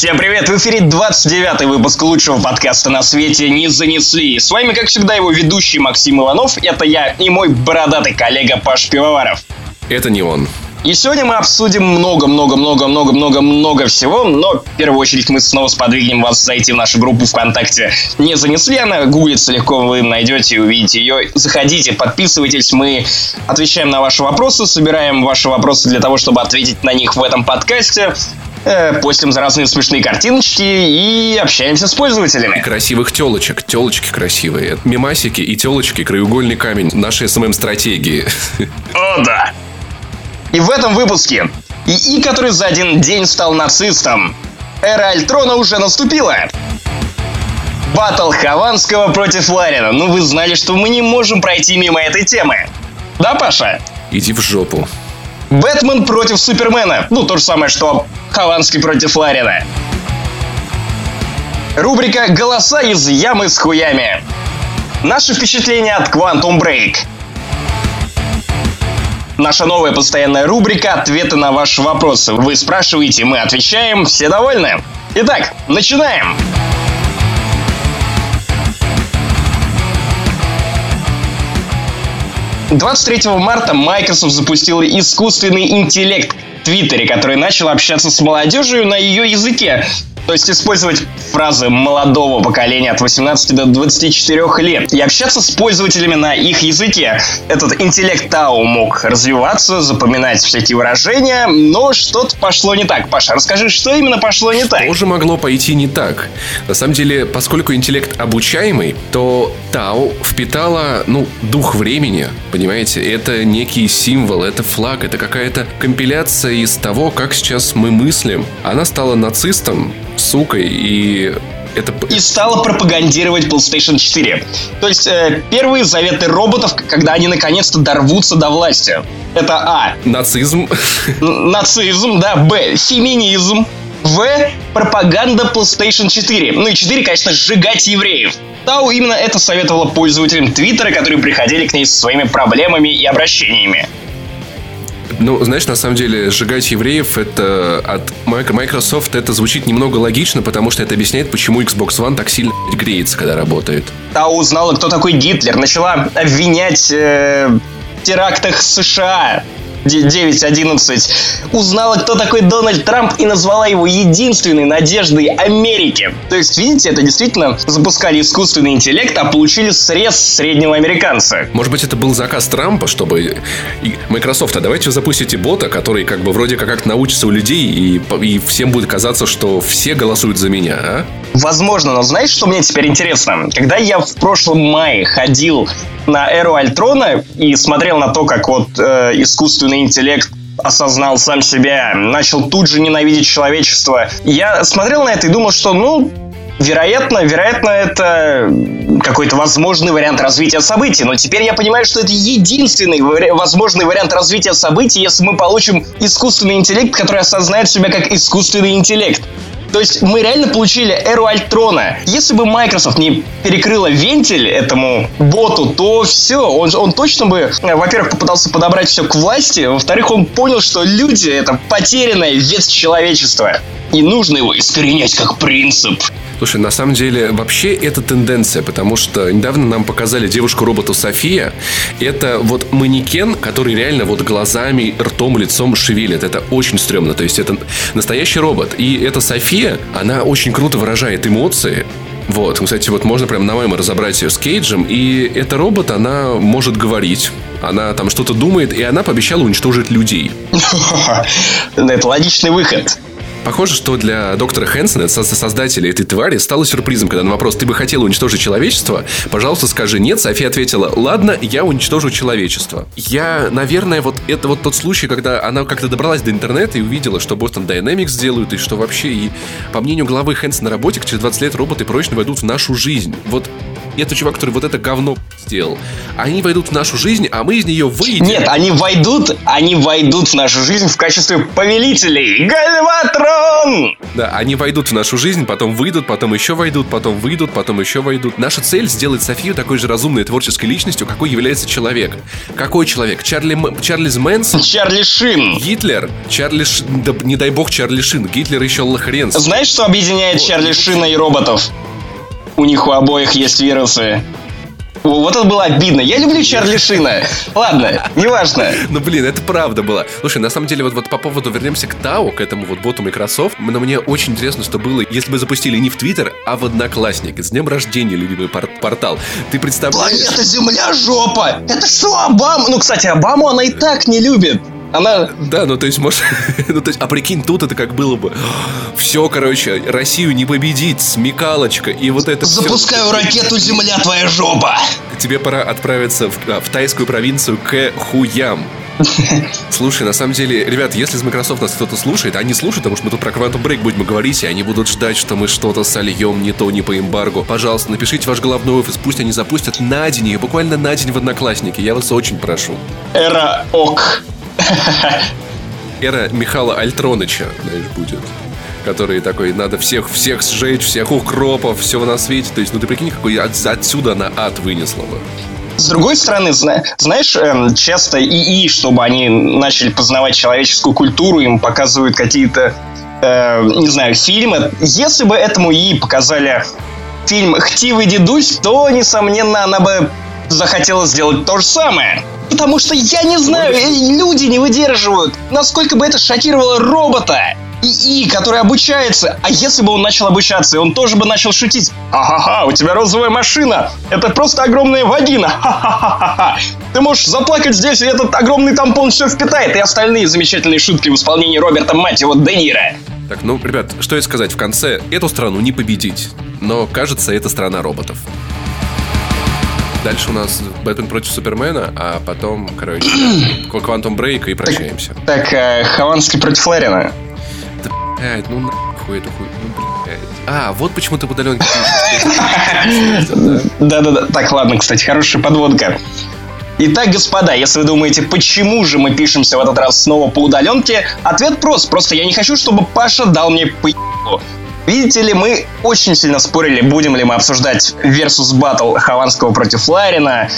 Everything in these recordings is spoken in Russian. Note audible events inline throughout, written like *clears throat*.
Всем привет! В эфире 29-й выпуск лучшего подкаста на свете «Не занесли». С вами, как всегда, его ведущий Максим Иванов. Это я и мой бородатый коллега Паш Пивоваров. Это не он. И сегодня мы обсудим много-много-много-много-много-много всего, но в первую очередь мы снова сподвигнем вас зайти в нашу группу ВКонтакте «Не занесли», она гуглится легко, вы найдете и увидите ее. Заходите, подписывайтесь, мы отвечаем на ваши вопросы, собираем ваши вопросы для того, чтобы ответить на них в этом подкасте постим разные смешные картиночки и общаемся с пользователями. И красивых телочек. Телочки красивые. Мимасики и телочки краеугольный камень нашей СММ-стратегии. О, да. И в этом выпуске ИИ, который за один день стал нацистом. Эра Альтрона уже наступила. Батл Хованского против Ларина. Ну вы знали, что мы не можем пройти мимо этой темы. Да, Паша? Иди в жопу. Бэтмен против Супермена. Ну, то же самое, что Хованский против Ларина. Рубрика «Голоса из ямы с хуями». Наши впечатления от Quantum Break. Наша новая постоянная рубрика «Ответы на ваши вопросы». Вы спрашиваете, мы отвечаем, все довольны? Итак, начинаем! 23 марта Microsoft запустила искусственный интеллект Твиттере, который начал общаться с молодежью на ее языке. То есть использовать фразы молодого поколения от 18 до 24 лет и общаться с пользователями на их языке. Этот интеллект Тау мог развиваться, запоминать всякие выражения, но что-то пошло не так. Паша, расскажи, что именно пошло не так? Тоже могло пойти не так. На самом деле, поскольку интеллект обучаемый, то Тау впитала, ну, дух времени, понимаете? Это некий символ, это флаг, это какая-то компиляция из того, как сейчас мы мыслим. Она стала нацистом, сукой, и это... И стала пропагандировать PlayStation 4. То есть э, первые заветы роботов, когда они наконец-то дорвутся до власти. Это А. Нацизм. Нацизм, да. Б. Феминизм. В. Пропаганда PlayStation 4. Ну и 4, конечно, сжигать евреев. Тау именно это советовала пользователям Твиттера, которые приходили к ней со своими проблемами и обращениями. Ну, знаешь, на самом деле, сжигать евреев это от Microsoft это звучит немного логично, потому что это объясняет, почему Xbox One так сильно греется, когда работает. Та узнала, кто такой Гитлер, начала обвинять э, в терактах США 9.11 узнала, кто такой Дональд Трамп и назвала его единственной надеждой Америки. То есть, видите, это действительно запускали искусственный интеллект, а получили срез среднего американца. Может быть, это был заказ Трампа, чтобы Microsoft, а давайте запустите бота, который как бы вроде как, как научится у людей, и, и всем будет казаться, что все голосуют за меня, а? Возможно, но знаешь, что мне теперь интересно? Когда я в прошлом мае ходил на эру Альтрона и смотрел на то, как вот э, искусственный интеллект осознал сам себя, начал тут же ненавидеть человечество. Я смотрел на это и думал, что, ну, вероятно, вероятно, это какой-то возможный вариант развития событий. Но теперь я понимаю, что это единственный возможный вариант развития событий, если мы получим искусственный интеллект, который осознает себя как искусственный интеллект. То есть мы реально получили эру Альтрона. Если бы Microsoft не перекрыла вентиль этому боту, то все, он, он точно бы, э, во-первых, попытался подобрать все к власти, во-вторых, он понял, что люди — это потерянная ветвь человечества. И нужно его искоренять как принцип. Слушай, на самом деле, вообще это тенденция, потому что недавно нам показали девушку-роботу София. Это вот манекен, который реально вот глазами, ртом, лицом шевелит. Это очень стрёмно. То есть это настоящий робот. И эта София, она очень круто выражает эмоции. Вот, кстати, вот можно прям на мемо разобрать ее с Кейджем. И эта робот, она может говорить. Она там что-то думает, и она пообещала уничтожить людей. *laughs* Это логичный выход. Похоже, что для доктора Хэнсона, создателя этой твари, стало сюрпризом, когда на вопрос «Ты бы хотел уничтожить человечество?» Пожалуйста, скажи «Нет». София ответила «Ладно, я уничтожу человечество». Я, наверное, вот это вот тот случай, когда она как-то добралась до интернета и увидела, что Boston Dynamics делают, и что вообще, и по мнению главы Хэнсона на работе, через 20 лет роботы прочно войдут в нашу жизнь. Вот это чувак, который вот это говно сделал. Они войдут в нашу жизнь, а мы из нее выйдем. Нет, они войдут, они войдут в нашу жизнь в качестве повелителей. Гальватрон! Да, они войдут в нашу жизнь, потом выйдут, потом еще войдут, потом выйдут, потом еще войдут. Наша цель сделать Софию такой же разумной творческой личностью, какой является человек. Какой человек? Чарли М... Чарльз Мэнсон? Чарли Шин. Гитлер? Чарли Ш... Да, не дай бог Чарли Шин. Гитлер еще лохрен. Знаешь, что объединяет Чарли Шина и роботов? У них у обоих есть вирусы. Вот это было обидно. Я люблю Чарли Шина. Ладно, неважно. Ну, блин, это правда было. Слушай, на самом деле, вот, вот по поводу, вернемся к Тау, к этому вот боту Microsoft, но мне очень интересно, что было, если бы запустили не в Твиттер, а в Одноклассники. С днем рождения, любимый пор- портал. Ты представляешь? Планета Земля жопа! Это что, Обама? Ну, кстати, Обаму она и так не любит. Она... Да, ну то есть, может... *laughs* ну, то есть, а прикинь, тут это как было бы... Все, короче, Россию не победить, смекалочка, и вот это Запускаю все... ракету «Земля, твоя жопа!» Тебе пора отправиться в, в тайскую провинцию к Хуям. *laughs* Слушай, на самом деле, ребят, если из Microsoft нас кто-то слушает, они слушают, потому что мы тут про Quantum Break будем говорить, и они будут ждать, что мы что-то сольем не то, не по эмбарго. Пожалуйста, напишите ваш головной офис, пусть они запустят на день, буквально на день в Одноклассники. Я вас очень прошу. Эра ок. *laughs* Эра Михала Альтроныча, знаешь, будет который такой, надо всех, всех сжечь, всех укропов, все на свете. То есть, ну ты прикинь, какой от, отсюда на ад вынесло бы. С другой стороны, знаешь, эм, часто ИИ, чтобы они начали познавать человеческую культуру, им показывают какие-то, э, не знаю, фильмы. Если бы этому ИИ показали фильм «Хтивый дедусь», то, несомненно, она бы захотела сделать то же самое. Потому что я не знаю, люди не выдерживают, насколько бы это шокировало робота. ИИ, который обучается. А если бы он начал обучаться, и он тоже бы начал шутить. Ха-ха-ха, у тебя розовая машина. Это просто огромная вагина. Ха-ха-ха-ха. Ты можешь заплакать здесь, и этот огромный тампон все впитает. И остальные замечательные шутки в исполнении Роберта Матио Де Ниро. Так, ну, ребят, что я сказать в конце? Эту страну не победить. Но, кажется, это страна роботов. Дальше у нас Бэтмен против Супермена, а потом, короче, *clears throat* Квантум Брейк и прощаемся. Так, так э, Хованский против Ларина. Да, блядь, ну нахуй эту хуй, ну, блядь. А, вот почему ты в удаленке *laughs* Да-да-да. Так, ладно, кстати, хорошая подводка. Итак, господа, если вы думаете, почему же мы пишемся в этот раз снова по удаленке, ответ прост. Просто я не хочу, чтобы Паша дал мне по Видите ли, мы очень сильно спорили, будем ли мы обсуждать versus батл Хованского против Ларина,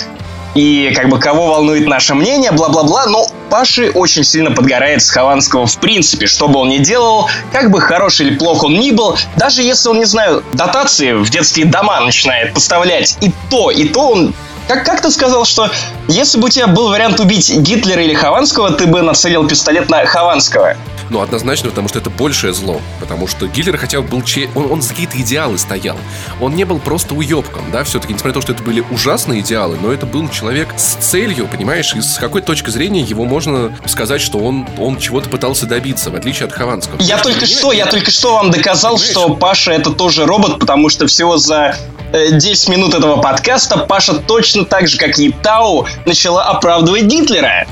и как бы кого волнует наше мнение, бла-бла-бла, но Паши очень сильно подгорает с Хованского в принципе, что бы он ни делал, как бы хорош или плох он ни был, даже если он, не знаю, дотации в детские дома начинает поставлять, и то, и то он как, как ты сказал, что если бы у тебя был вариант убить Гитлера или Хованского, ты бы нацелил пистолет на Хованского? Ну, однозначно, потому что это большее зло. Потому что Гитлер хотя бы был... Че... Он, он за какие-то идеалы стоял. Он не был просто уебком, да, все-таки, несмотря на то, что это были ужасные идеалы, но это был человек с целью, понимаешь, и с какой точки зрения его можно сказать, что он, он чего-то пытался добиться, в отличие от Хованского. Я только что, я только что вам доказал, понимаешь? что Паша это тоже робот, потому что всего за 10 э, минут этого подкаста Паша точно так же, как и Тау, начала оправдывать Гитлера.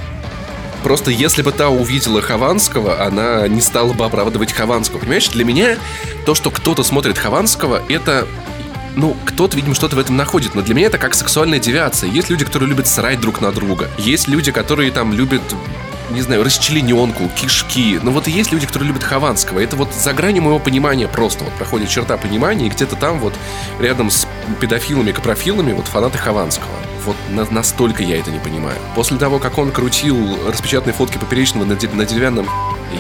Просто если бы та увидела Хованского, она не стала бы оправдывать Хованского. Понимаешь, для меня то, что кто-то смотрит Хованского, это ну, кто-то, видимо, что-то в этом находит, но для меня это как сексуальная девиация. Есть люди, которые любят срать друг на друга. Есть люди, которые там любят не знаю, расчлененку, кишки. Но вот и есть люди, которые любят Хованского. Это вот за гранью моего понимания просто вот проходит черта понимания, и где-то там вот рядом с педофилами, капрофилами вот фанаты Хованского. Вот на, настолько я это не понимаю. После того, как он крутил распечатанные фотки Поперечного на, на деревянном,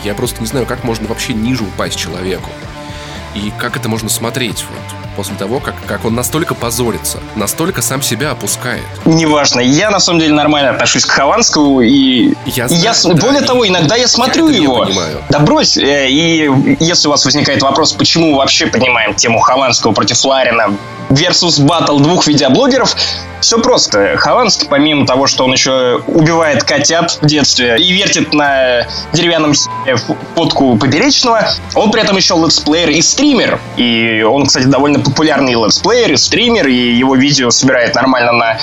я просто не знаю, как можно вообще ниже упасть человеку. И как это можно смотреть вот после того, как, как он настолько позорится, настолько сам себя опускает. Неважно. Я на самом деле нормально отношусь к Хованскому и я, знаю, я да, более и того, иногда я смотрю я его. Да брось. Э, и если у вас возникает вопрос, почему мы вообще понимаем тему Хованского против Ларина versus батл двух видеоблогеров, все просто. Хованский, помимо того, что он еще убивает котят в детстве и вертит на деревянном фотку Поперечного, он при этом еще летсплеер и стример. И он, кстати, довольно популярный летсплеер и стример, и его видео собирает нормально на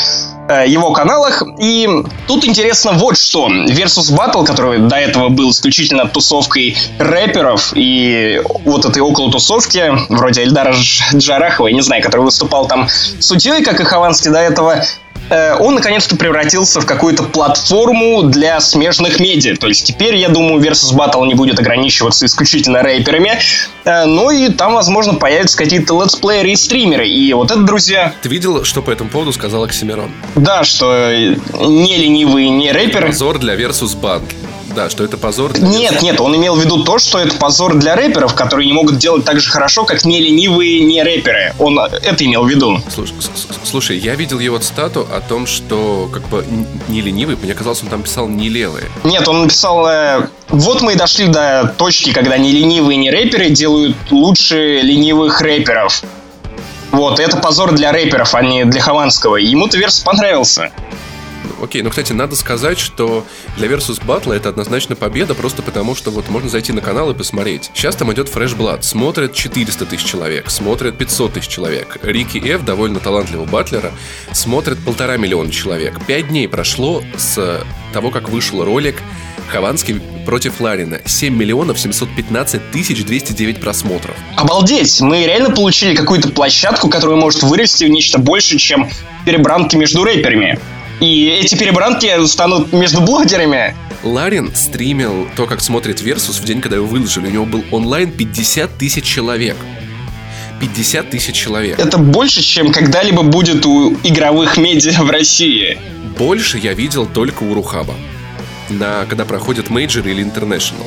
э, его каналах. И тут интересно вот что. Versus Battle, который до этого был исключительно тусовкой рэперов и вот этой около тусовки, вроде Эльдара Джарахова, я не знаю, который выступал там судьей, как и Хованский до этого, он наконец-то превратился в какую-то платформу для смежных медиа. То есть теперь, я думаю, Versus Battle не будет ограничиваться исключительно рэперами, э, ну и там, возможно, появятся какие-то летсплееры и стримеры. И вот это, друзья... Ты видел, что по этому поводу сказал Оксимирон? Да, что не ленивые, не рэперы... Позор для Versus Battle да, что это позор. Для нет, нет, он имел в виду то, что это позор для рэперов, которые не могут делать так же хорошо, как не ленивые не рэперы. Он это имел в виду. Слушай, слушай, я видел его цитату о том, что как бы не ленивый, мне казалось, он там писал не левые. Нет, он написал э, вот мы и дошли до точки, когда не ленивые не рэперы делают лучше ленивых рэперов. Вот, это позор для рэперов, а не для Хованского. Ему-то верс понравился. Окей, ну, кстати, надо сказать, что для Versus Battle это однозначно победа, просто потому что вот можно зайти на канал и посмотреть. Сейчас там идет Fresh Blood, смотрят 400 тысяч человек, смотрят 500 тысяч человек. Рики Ф, довольно талантливого батлера, смотрят полтора миллиона человек. Пять дней прошло с того, как вышел ролик Хованский против Ларина. 7 миллионов 715 тысяч 209 просмотров. Обалдеть! Мы реально получили какую-то площадку, которая может вырасти в нечто больше, чем перебранки между рэперами. И эти перебранки станут между блогерами. Ларин стримил то, как смотрит Версус в день, когда его выложили. У него был онлайн 50 тысяч человек. 50 тысяч человек. Это больше, чем когда-либо будет у игровых медиа в России. Больше я видел только у RuHub а. На, когда проходят major или International.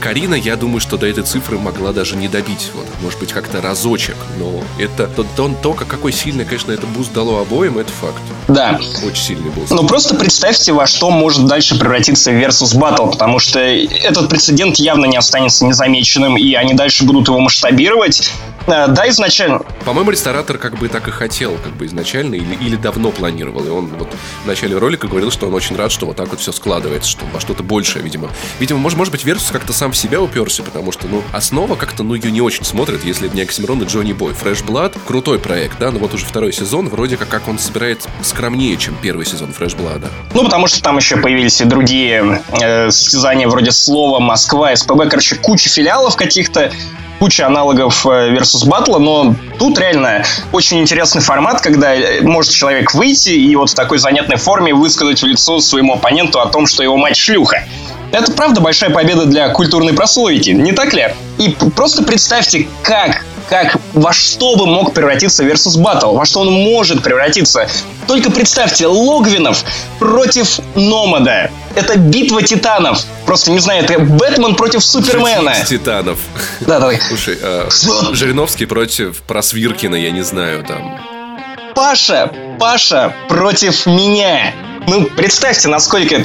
Карина, я думаю, что до этой цифры могла даже не добить. Вот, может быть, как-то разочек. Но это то, то, то какой сильный, конечно, это boost дало обоим, это факт. Да. Очень сильный boost. Ну, просто представьте, во что может дальше превратиться Versus Battle, потому что этот прецедент явно не останется незамеченным, и они дальше будут его масштабировать. Э, да, изначально. По-моему, ресторатор как бы так и хотел, как бы изначально, или, или давно планировал. И он вот в начале ролика говорил, что он очень рад, что вот так вот все складывается, что во что-то большее, видимо. Видимо, может, может быть, Версус как-то сам в себя уперся, потому что, ну, основа как-то, ну, ее не очень смотрят, если это не Оксимирон и Джонни Бой. Fresh Blood — крутой проект, да, но вот уже второй сезон, вроде как, как он собирает скромнее, чем первый сезон Fresh Blood. Ну, потому что там еще появились и другие э, состязания вроде Слова, Москва, СПБ, короче, куча филиалов каких-то, куча аналогов э, Versus Battle, но тут реально очень интересный формат, когда э, может человек выйти и вот в такой занятной форме высказать в лицо своему оппоненту о том, что его мать шлюха. Это правда большая победа для культурной прослойки, не так ли? И просто представьте, как как во что бы мог превратиться Versus Battle, во что он может превратиться. Только представьте, Логвинов против Номада. Это битва титанов. Просто не знаю, это Бэтмен против Супермена. Титанов. Да, давай. Слушай, э, Жириновский против Просвиркина, я не знаю, там. Паша, Паша против меня. Ну, представьте, насколько...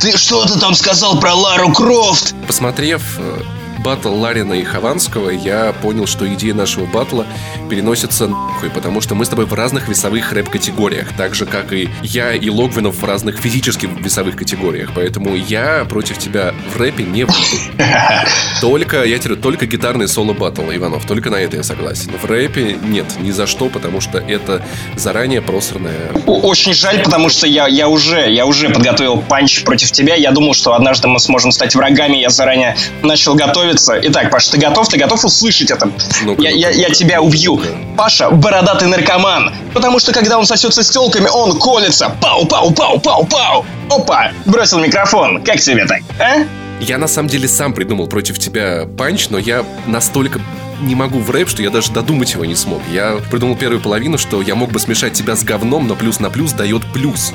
Ты что ты там сказал про Лару Крофт? Посмотрев э, батл Ларина и Хованского, я понял, что идея нашего батла переносится нахуй, потому что мы с тобой в разных весовых рэп-категориях, так же, как и я и Логвинов в разных физических весовых категориях, поэтому я против тебя в рэпе не буду. *laughs* Только, я тебе только гитарный соло батл, Иванов, только на это я согласен. В рэпе нет, ни за что, потому что это заранее просранное. Очень жаль, потому что я, я уже, я уже подготовил панч против тебя, я думал, что однажды мы сможем стать врагами, я заранее начал готовить готовиться. Итак, Паша, ты готов? Ты готов услышать это? ну я, я, я тебя убью. Паша, бородатый наркоман. Потому что когда он сосется с телками, он колется. Пау, пау, пау, пау, пау. Опа, бросил микрофон. Как тебе так, а? Я на самом деле сам придумал против тебя панч, но я настолько не могу в рэп, что я даже додумать его не смог. Я придумал первую половину, что я мог бы смешать тебя с говном, но плюс на плюс дает плюс.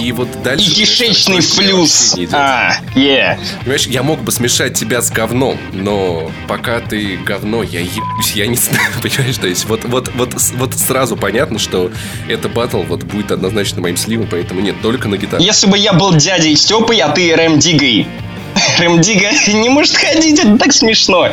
И вот дальше... Кишечный флюс. А, yeah. Понимаешь, я мог бы смешать тебя с говном, но пока ты говно, я ебусь, я не *laughs* знаю, понимаешь? То есть вот, вот, вот, вот сразу понятно, что это батл вот будет однозначно моим сливом, поэтому нет, только на гитаре. Если бы я был дядей Степой, а ты Рэм Дигой, *laughs* Рэм Дига *laughs* не может ходить, это так смешно.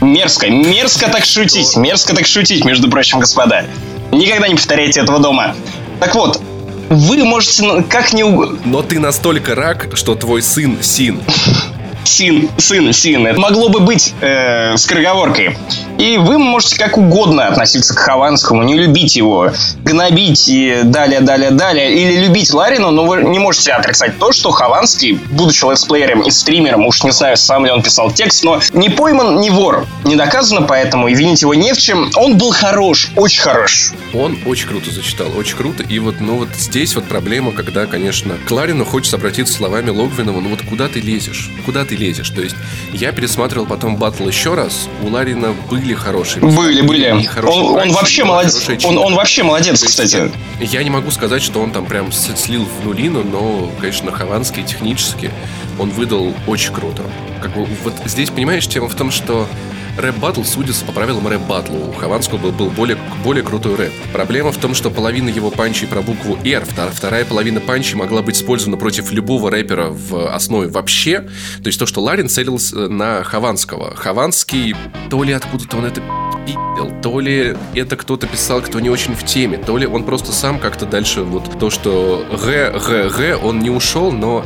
Мерзко, мерзко так шутить, мерзко так шутить, между прочим, господа. Никогда не повторяйте этого дома. Так вот, вы можете как не Но ты настолько рак, что твой сын Син. Син, сын, Син. Это могло бы быть э, скороговоркой. И вы можете как угодно относиться к Хованскому, не любить его, гнобить и далее, далее, далее, или любить Ларину, но вы не можете отрицать то, что Хованский, будучи летсплеером и стримером, уж не знаю, сам ли он писал текст, но не пойман, не вор. Не доказано поэтому, и винить его не в чем. Он был хорош, очень хорош. Он очень круто зачитал, очень круто. И вот, ну вот здесь вот проблема, когда, конечно, к Ларину хочется обратиться словами Логвинова, ну вот куда ты лезешь? Куда ты лезешь? То есть я пересматривал потом батл еще раз, у Ларина были хорошие места. Были, были. Он, он вообще молодец. Он, он вообще молодец, кстати. Я не могу сказать, что он там прям слил в нулину, но, конечно, Хованский технически он выдал очень круто. Как бы вот здесь, понимаешь, тема в том, что рэп-баттл судится по правилам рэп-баттлу. У Хованского был, более, более крутой рэп. Проблема в том, что половина его панчей про букву R, вторая половина панчи могла быть использована против любого рэпера в основе вообще. То есть то, что Ларин целился на Хованского. Хованский, то ли откуда-то он это пи***л, то ли это кто-то писал, кто не очень в теме, то ли он просто сам как-то дальше вот то, что Г, Г, Г, он не ушел, но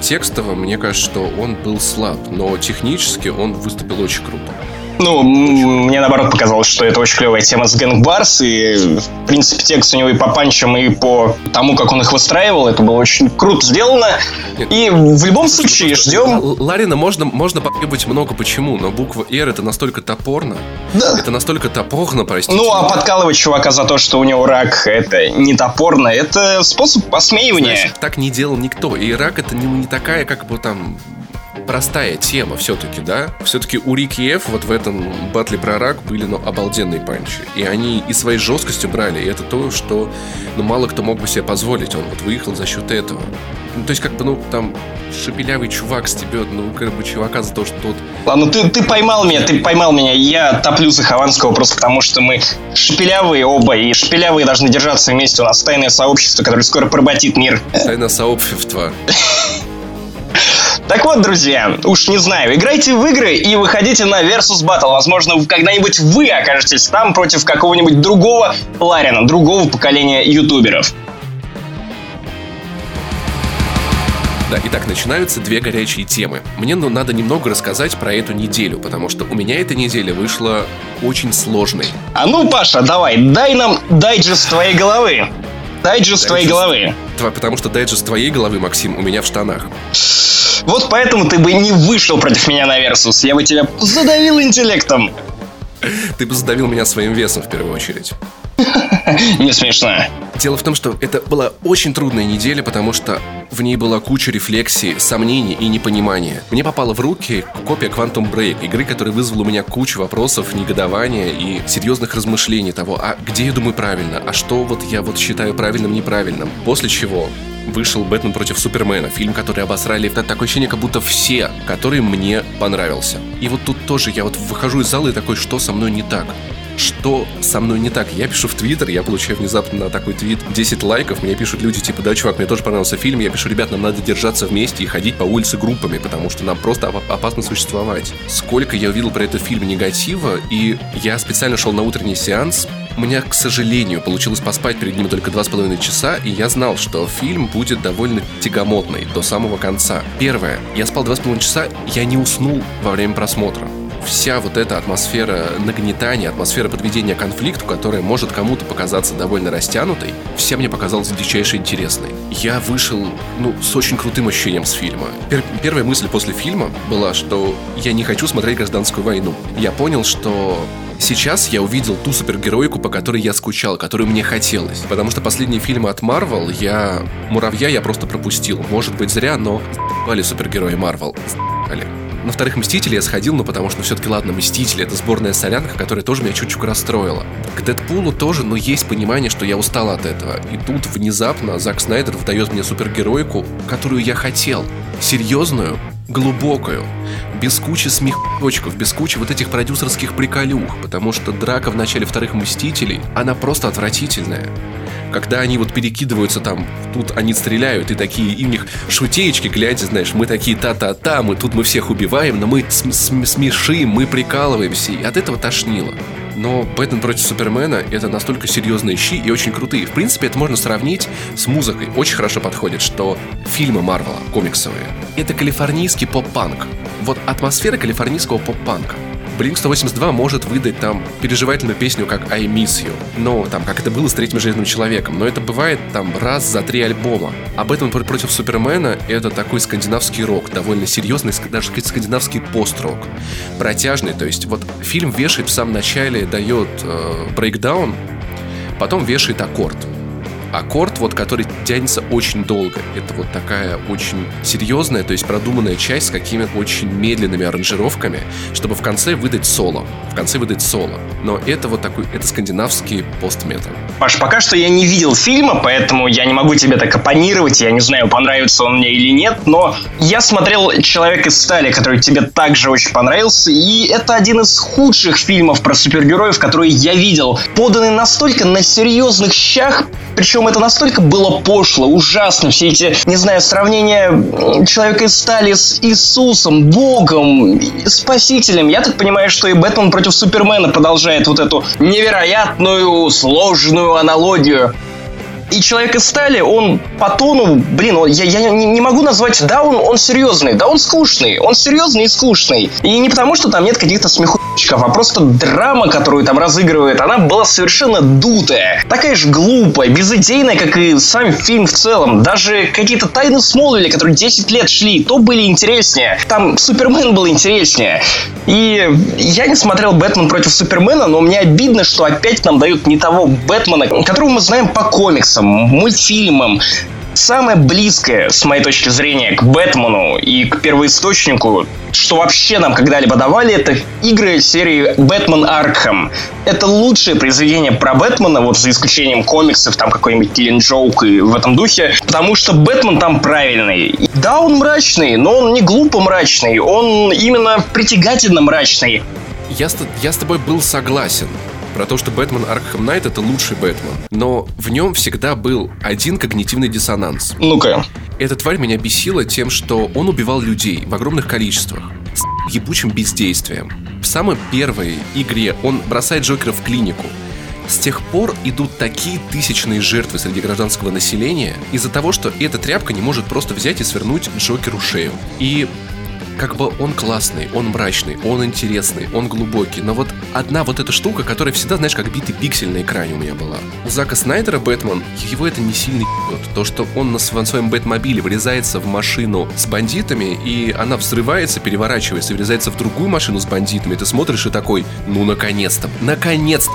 текстово, мне кажется, что он был слаб, но технически он выступил очень круто. Ну, мне наоборот показалось, что это очень клевая тема с Гэнг Барс, и, в принципе, текст у него и по панчам, и по тому, как он их выстраивал, это было очень круто сделано. И в любом случае ждем... Ларина можно, можно потребовать много почему, но буква R это настолько топорно. Да. Это настолько топорно, простите. Ну, а подкалывать чувака за то, что у него рак, это не топорно, это способ посмеивания. Знаешь, так не делал никто. И рак это не, не такая, как бы там простая тема все-таки, да? Все-таки у Рики Ф вот в этом батле про рак были, ну, обалденные панчи. И они и своей жесткостью брали, и это то, что, ну, мало кто мог бы себе позволить. Он вот выехал за счет этого. Ну, то есть, как бы, ну, там, шепелявый чувак стебет, ну, как бы, чувака за то, что тот... Ладно, ты, ты поймал меня, ты поймал меня. Я топлю за Хованского просто потому, что мы шепелявые оба, и шепелявые должны держаться вместе. У нас тайное сообщество, которое скоро поработит мир. Тайное сообщество. *laughs* Так вот, друзья, уж не знаю, играйте в игры и выходите на Versus Battle. Возможно, когда-нибудь вы окажетесь там против какого-нибудь другого Ларина, другого поколения ютуберов. Да, итак, начинаются две горячие темы. Мне ну, надо немного рассказать про эту неделю, потому что у меня эта неделя вышла очень сложной. А ну, Паша, давай, дай нам дайджест твоей головы. Дайджест твоей головы. Потому что дайджест твоей головы, Максим, у меня в штанах. Вот поэтому ты бы не вышел против меня на Versus. Я бы тебя задавил интеллектом. Ты бы задавил меня своим весом в первую очередь. *laughs* Не смешно. Дело в том, что это была очень трудная неделя, потому что в ней была куча рефлексий, сомнений и непонимания. Мне попала в руки копия Quantum Break, игры, которая вызвала у меня кучу вопросов, негодования и серьезных размышлений того, а где я думаю правильно, а что вот я вот считаю правильным, неправильным. После чего вышел «Бэтмен против Супермена», фильм, который обосрали. Это такое ощущение, как будто все, который мне понравился. И вот тут тоже я вот выхожу из зала и такой, что со мной не так? Что со мной не так. Я пишу в Твиттер, я получаю внезапно на такой твит 10 лайков, мне пишут люди типа, да, чувак, мне тоже понравился фильм, я пишу, ребят, нам надо держаться вместе и ходить по улице группами, потому что нам просто опасно существовать. Сколько я увидел про этот фильм негатива, и я специально шел на утренний сеанс, у меня, к сожалению, получилось поспать перед ним только два с половиной часа, и я знал, что фильм будет довольно тягомотный до самого конца. Первое, я спал два с половиной часа, я не уснул во время просмотра вся вот эта атмосфера нагнетания, атмосфера подведения конфликту, которая может кому-то показаться довольно растянутой, вся мне показалась дичайше интересной. Я вышел, ну, с очень крутым ощущением с фильма. Пер первая мысль после фильма была, что я не хочу смотреть гражданскую войну. Я понял, что Сейчас я увидел ту супергероику, по которой я скучал, которую мне хотелось. Потому что последние фильмы от Марвел я... Муравья я просто пропустил. Может быть зря, но... Бали супергерои Марвел. На вторых Мстителей я сходил, ну потому что все-таки, ладно, Мстители — это сборная солянка, которая тоже меня чуть-чуть расстроила. К Дэдпулу тоже, но есть понимание, что я устал от этого. И тут внезапно Зак Снайдер выдает мне супергероику, которую я хотел. Серьезную, глубокую, без кучи смехочков, без кучи вот этих продюсерских приколюх, потому что драка в начале вторых Мстителей, она просто отвратительная когда они вот перекидываются там, тут они стреляют, и такие, и у них шутеечки, глядя, знаешь, мы такие та-та-та, мы тут мы всех убиваем, но мы см см смешим, мы прикалываемся, и от этого тошнило. Но Бэтмен против Супермена это настолько серьезные щи и очень крутые. В принципе, это можно сравнить с музыкой. Очень хорошо подходит, что фильмы Марвела, комиксовые, это калифорнийский поп-панк. Вот атмосфера калифорнийского поп-панка Blink-182 может выдать там переживательную песню, как I Miss You. Но там, как это было с третьим железным человеком. Но это бывает там раз за три альбома. Об этом против Супермена это такой скандинавский рок, довольно серьезный, даже скандинавский пост-рок. Протяжный, то есть вот фильм вешает в самом начале, дает э, потом вешает аккорд аккорд, вот, который тянется очень долго. Это вот такая очень серьезная, то есть продуманная часть с какими-то очень медленными аранжировками, чтобы в конце выдать соло. В конце выдать соло. Но это вот такой, это скандинавский постметал. Паш, пока что я не видел фильма, поэтому я не могу тебе так оппонировать, я не знаю, понравится он мне или нет, но я смотрел «Человек из стали», который тебе также очень понравился, и это один из худших фильмов про супергероев, которые я видел. Поданный настолько на серьезных щах, причем это настолько было пошло, ужасно. Все эти, не знаю, сравнения Человека из стали с Иисусом, Богом, Спасителем. Я так понимаю, что и Бэтмен против Супермена продолжает вот эту невероятную, сложную аналогию. И человек из стали, он по тону, блин, он, я, я не, не могу назвать, да, он, он серьезный, да, он скучный, он серьезный и скучный. И не потому, что там нет каких-то смехучков, а просто драма, которую там разыгрывает, она была совершенно дутая. Такая же глупая, безыдейная, как и сам фильм в целом. Даже какие-то тайны Смолвиля, которые 10 лет шли, то были интереснее. Там Супермен был интереснее. И я не смотрел Бэтмен против Супермена, но мне обидно, что опять нам дают не того Бэтмена, которого мы знаем по комиксам, мультфильмам. Самое близкое, с моей точки зрения, к Бэтмену и к первоисточнику, что вообще нам когда-либо давали, это игры серии Бэтмен Аркхэм. Это лучшее произведение про Бэтмена, вот за исключением комиксов, там какой-нибудь Киллин Джоук и в этом духе, потому что Бэтмен там правильный. Да, он мрачный, но он не глупо мрачный, он именно притягательно мрачный. Я с, я с тобой был согласен про то, что Бэтмен Аркхэм Найт это лучший Бэтмен. Но в нем всегда был один когнитивный диссонанс. Ну-ка. Эта тварь меня бесила тем, что он убивал людей в огромных количествах с ебучим бездействием. В самой первой игре он бросает Джокера в клинику, с тех пор идут такие тысячные жертвы среди гражданского населения из-за того, что эта тряпка не может просто взять и свернуть Джокеру шею. И как бы он классный, он мрачный, он интересный, он глубокий, но вот одна вот эта штука, которая всегда, знаешь, как битый пиксель на экране у меня была. У Зака Снайдера Бэтмен, его это не сильно ебет. То, что он на своем Бэтмобиле врезается в машину с бандитами, и она взрывается, переворачивается, врезается в другую машину с бандитами, ты смотришь и такой, ну наконец-то, наконец-то,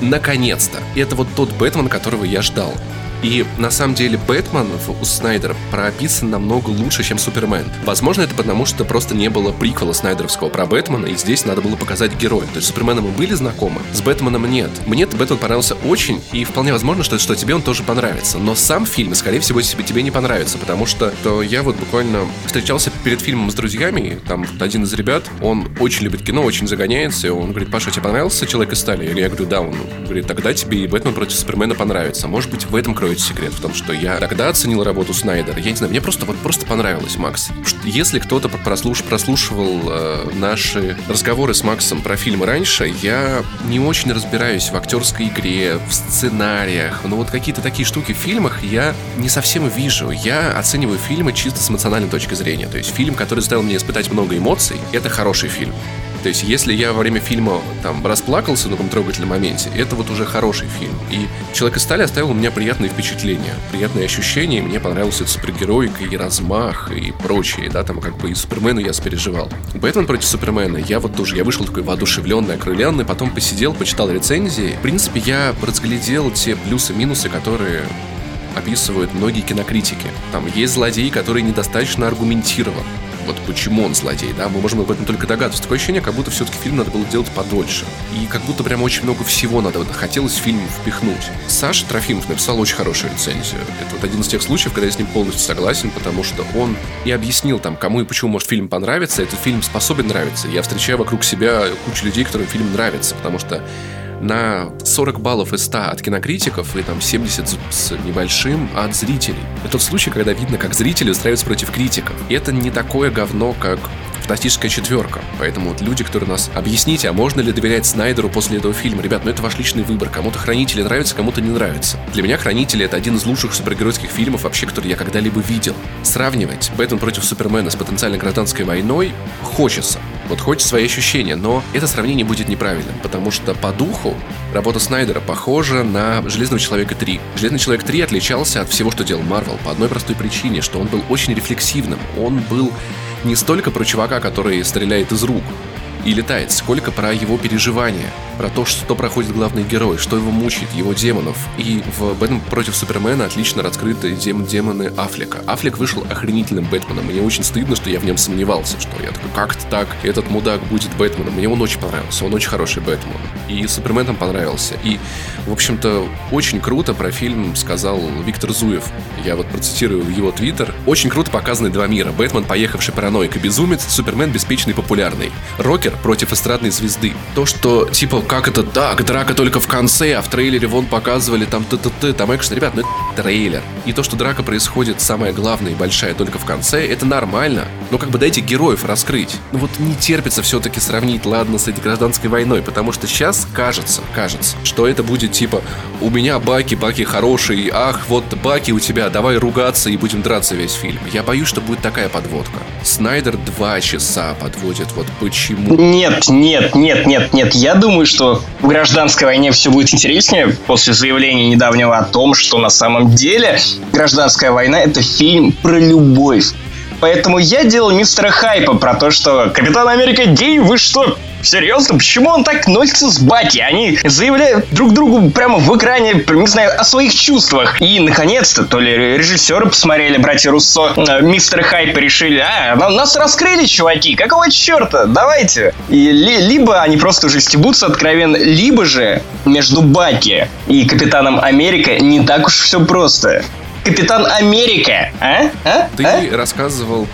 наконец-то. И это вот тот Бэтмен, которого я ждал. И на самом деле Бэтмен у Снайдера прописан намного лучше, чем Супермен. Возможно, это потому, что просто не было приквела Снайдеровского про Бэтмена, и здесь надо было показать героя. То есть с Суперменом мы были знакомы, с Бэтменом нет. Мне Бэтмен понравился очень, и вполне возможно, что, что тебе он тоже понравится. Но сам фильм, скорее всего, тебе, тебе не понравится, потому что то я вот буквально встречался перед фильмом с друзьями, там один из ребят, он очень любит кино, очень загоняется, и он говорит, Паша, тебе понравился Человек из стали? Я говорю, да, он говорит, тогда тебе и Бэтмен против Супермена понравится. Может быть, в этом кроется кроется секрет в том, что я тогда оценил работу Снайдера. Я не знаю, мне просто вот просто понравилось, Макс. Если кто-то прослуш, прослушивал э, наши разговоры с Максом про фильмы раньше, я не очень разбираюсь в актерской игре, в сценариях. Но вот какие-то такие штуки в фильмах я не совсем вижу. Я оцениваю фильмы чисто с эмоциональной точки зрения. То есть фильм, который заставил меня испытать много эмоций, это хороший фильм. То есть, если я во время фильма там расплакался на каком трогательном моменте, это вот уже хороший фильм. И «Человек из стали» оставил у меня приятные впечатления, приятные ощущения. Мне понравился супергероика и размах и прочее, да, там как бы и Супермену я спереживал. Бэтмен против Супермена, я вот тоже, я вышел такой воодушевленный, окрыленный, потом посидел, почитал рецензии. В принципе, я разглядел те плюсы-минусы, которые описывают многие кинокритики. Там есть злодей, который недостаточно аргументирован вот почему он злодей, да, мы можем об этом только догадываться. Такое ощущение, как будто все-таки фильм надо было делать подольше. И как будто прям очень много всего надо, вот, хотелось фильм впихнуть. Саша Трофимов написал очень хорошую рецензию. Это вот один из тех случаев, когда я с ним полностью согласен, потому что он и объяснил там, кому и почему может фильм понравиться, этот фильм способен нравиться. Я встречаю вокруг себя кучу людей, которым фильм нравится, потому что на 40 баллов из 100 от кинокритиков и там 70 с небольшим от зрителей. Это тот случай, когда видно, как зрители устраиваются против критиков. И это не такое говно, как фантастическая четверка. Поэтому вот люди, которые нас объясните, а можно ли доверять Снайдеру после этого фильма? Ребят, ну это ваш личный выбор. Кому-то Хранители нравятся, кому-то не нравится. Для меня Хранители это один из лучших супергеройских фильмов вообще, который я когда-либо видел. Сравнивать Бэтмен против Супермена с потенциальной гражданской войной хочется. Вот хоть свои ощущения, но это сравнение будет неправильным, потому что по духу работа Снайдера похожа на Железного Человека 3. Железный Человек 3 отличался от всего, что делал Марвел, по одной простой причине, что он был очень рефлексивным. Он был не столько про чувака, который стреляет из рук, и летает, сколько про его переживания, про то, что проходит главный герой, что его мучает, его демонов. И в «Бэтмен против Супермена» отлично раскрыты дем демоны Аффлека. Аффлек вышел охренительным Бэтменом. Мне очень стыдно, что я в нем сомневался, что я такой, как-то так, этот мудак будет Бэтменом. Мне он очень понравился, он очень хороший Бэтмен. И Супермен там понравился. И, в общем-то, очень круто про фильм сказал Виктор Зуев. Я вот процитирую его твиттер. Очень круто показаны два мира. Бэтмен, поехавший параноик и безумец, Супермен, беспечный и популярный. Рокер против эстрадной звезды. То, что, типа, как это так, драка только в конце, а в трейлере вон показывали там т-т-т, там экшен, ребят, ну это трейлер. И то, что драка происходит самая главная и большая только в конце, это нормально. Но как бы дайте героев раскрыть. Ну вот не терпится все-таки сравнить, ладно, с этой гражданской войной, потому что сейчас кажется, кажется, что это будет типа, у меня Баки, Баки хороший, ах, вот Баки у тебя, давай ругаться и будем драться весь фильм. Я боюсь, что будет такая подводка. Снайдер два часа подводит, вот почему. Нет, нет, нет, нет, нет. Я думаю, что в гражданской войне все будет интереснее после заявления недавнего о том, что на самом деле гражданская война это фильм про любовь. Поэтому я делал мистера Хайпа про то, что Капитан Америка гей, вы что, Серьезно? Почему он так носится с Баки? Они заявляют друг другу прямо в экране, не знаю, о своих чувствах. И, наконец-то, то ли режиссеры посмотрели, братья Руссо, э, мистер Хайп решили, а, нас раскрыли, чуваки, какого черта? Давайте. И ли, либо они просто уже стебутся откровенно, либо же между Баки и Капитаном Америка не так уж все просто. Капитан Америка, а? а? Ты а? рассказывал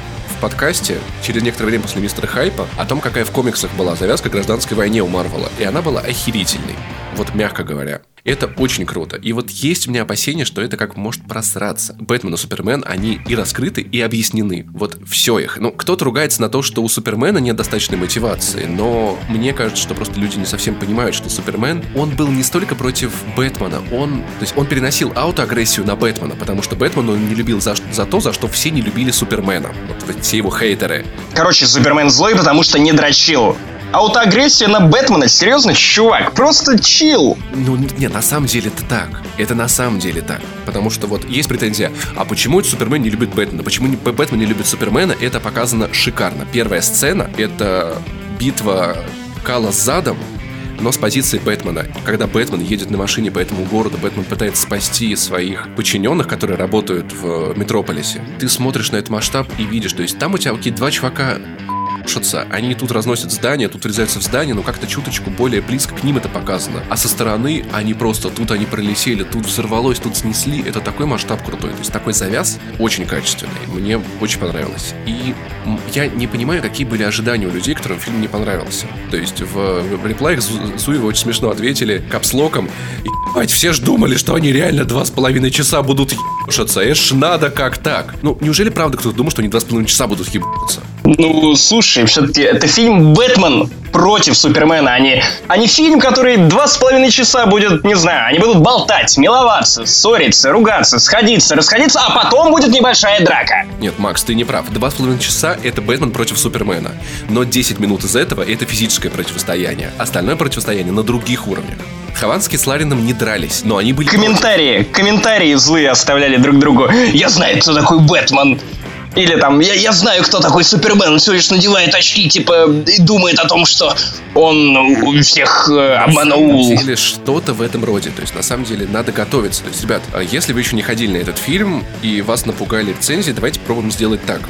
подкасте через некоторое время после Мистера Хайпа о том, какая в комиксах была завязка гражданской войне у Марвела. И она была охерительной. Вот мягко говоря. Это очень круто. И вот есть у меня опасение, что это как может просраться. Бэтмен и Супермен, они и раскрыты, и объяснены. Вот все их. Ну, кто-то ругается на то, что у Супермена нет достаточной мотивации, но мне кажется, что просто люди не совсем понимают, что Супермен, он был не столько против Бэтмена, он, то есть он переносил аутоагрессию на Бэтмена, потому что Бэтмен он не любил за, за то, за что все не любили Супермена. Вот все его хейтеры. Короче, Супермен злой, потому что не дрочил аутоагрессия на Бэтмена. Серьезно, чувак, просто чил. Ну, нет, на самом деле это так. Это на самом деле так. Потому что вот есть претензия, а почему Супермен не любит Бэтмена? Почему не, Бэтмен не любит Супермена? Это показано шикарно. Первая сцена — это битва Кала с задом, но с позиции Бэтмена. Когда Бэтмен едет на машине по этому городу, Бэтмен пытается спасти своих подчиненных, которые работают в Метрополисе. Ты смотришь на этот масштаб и видишь, то есть там у тебя какие-то два чувака рушатся. Они тут разносят здание, тут врезаются в здание, но как-то чуточку более близко к ним это показано. А со стороны они просто, тут они пролетели, тут взорвалось, тут снесли. Это такой масштаб крутой. То есть такой завяз очень качественный. Мне очень понравилось. И я не понимаю, какие были ожидания у людей, которым фильм не понравился. То есть в, реплаях Зуева очень смешно ответили капслоком. И все ж думали, что они реально два с половиной часа будут ебаться. Эш надо как так. Ну, неужели правда кто-то думал, что они два с половиной часа будут ебаться? Ну, слушай, все-таки это фильм «Бэтмен» против Супермена, а не, а не фильм, который два с половиной часа будет, не знаю, они будут болтать, миловаться, ссориться, ругаться, сходиться, расходиться, а потом будет небольшая драка. Нет, Макс, ты не прав. Два с половиной часа — это Бэтмен против Супермена. Но 10 минут из этого — это физическое противостояние. Остальное противостояние на других уровнях. Хованский с Ларином не дрались, но они были... Комментарии, против. комментарии злые оставляли друг другу. Я знаю, кто такой Бэтмен. Или там, я, я знаю, кто такой Супермен, он всего лишь надевает очки, типа, и думает о том, что он всех э, обманул. Или что-то в этом роде. То есть, на самом деле, надо готовиться. То есть, ребят, а если вы еще не ходили на этот фильм и вас напугали рецензии, давайте попробуем сделать так.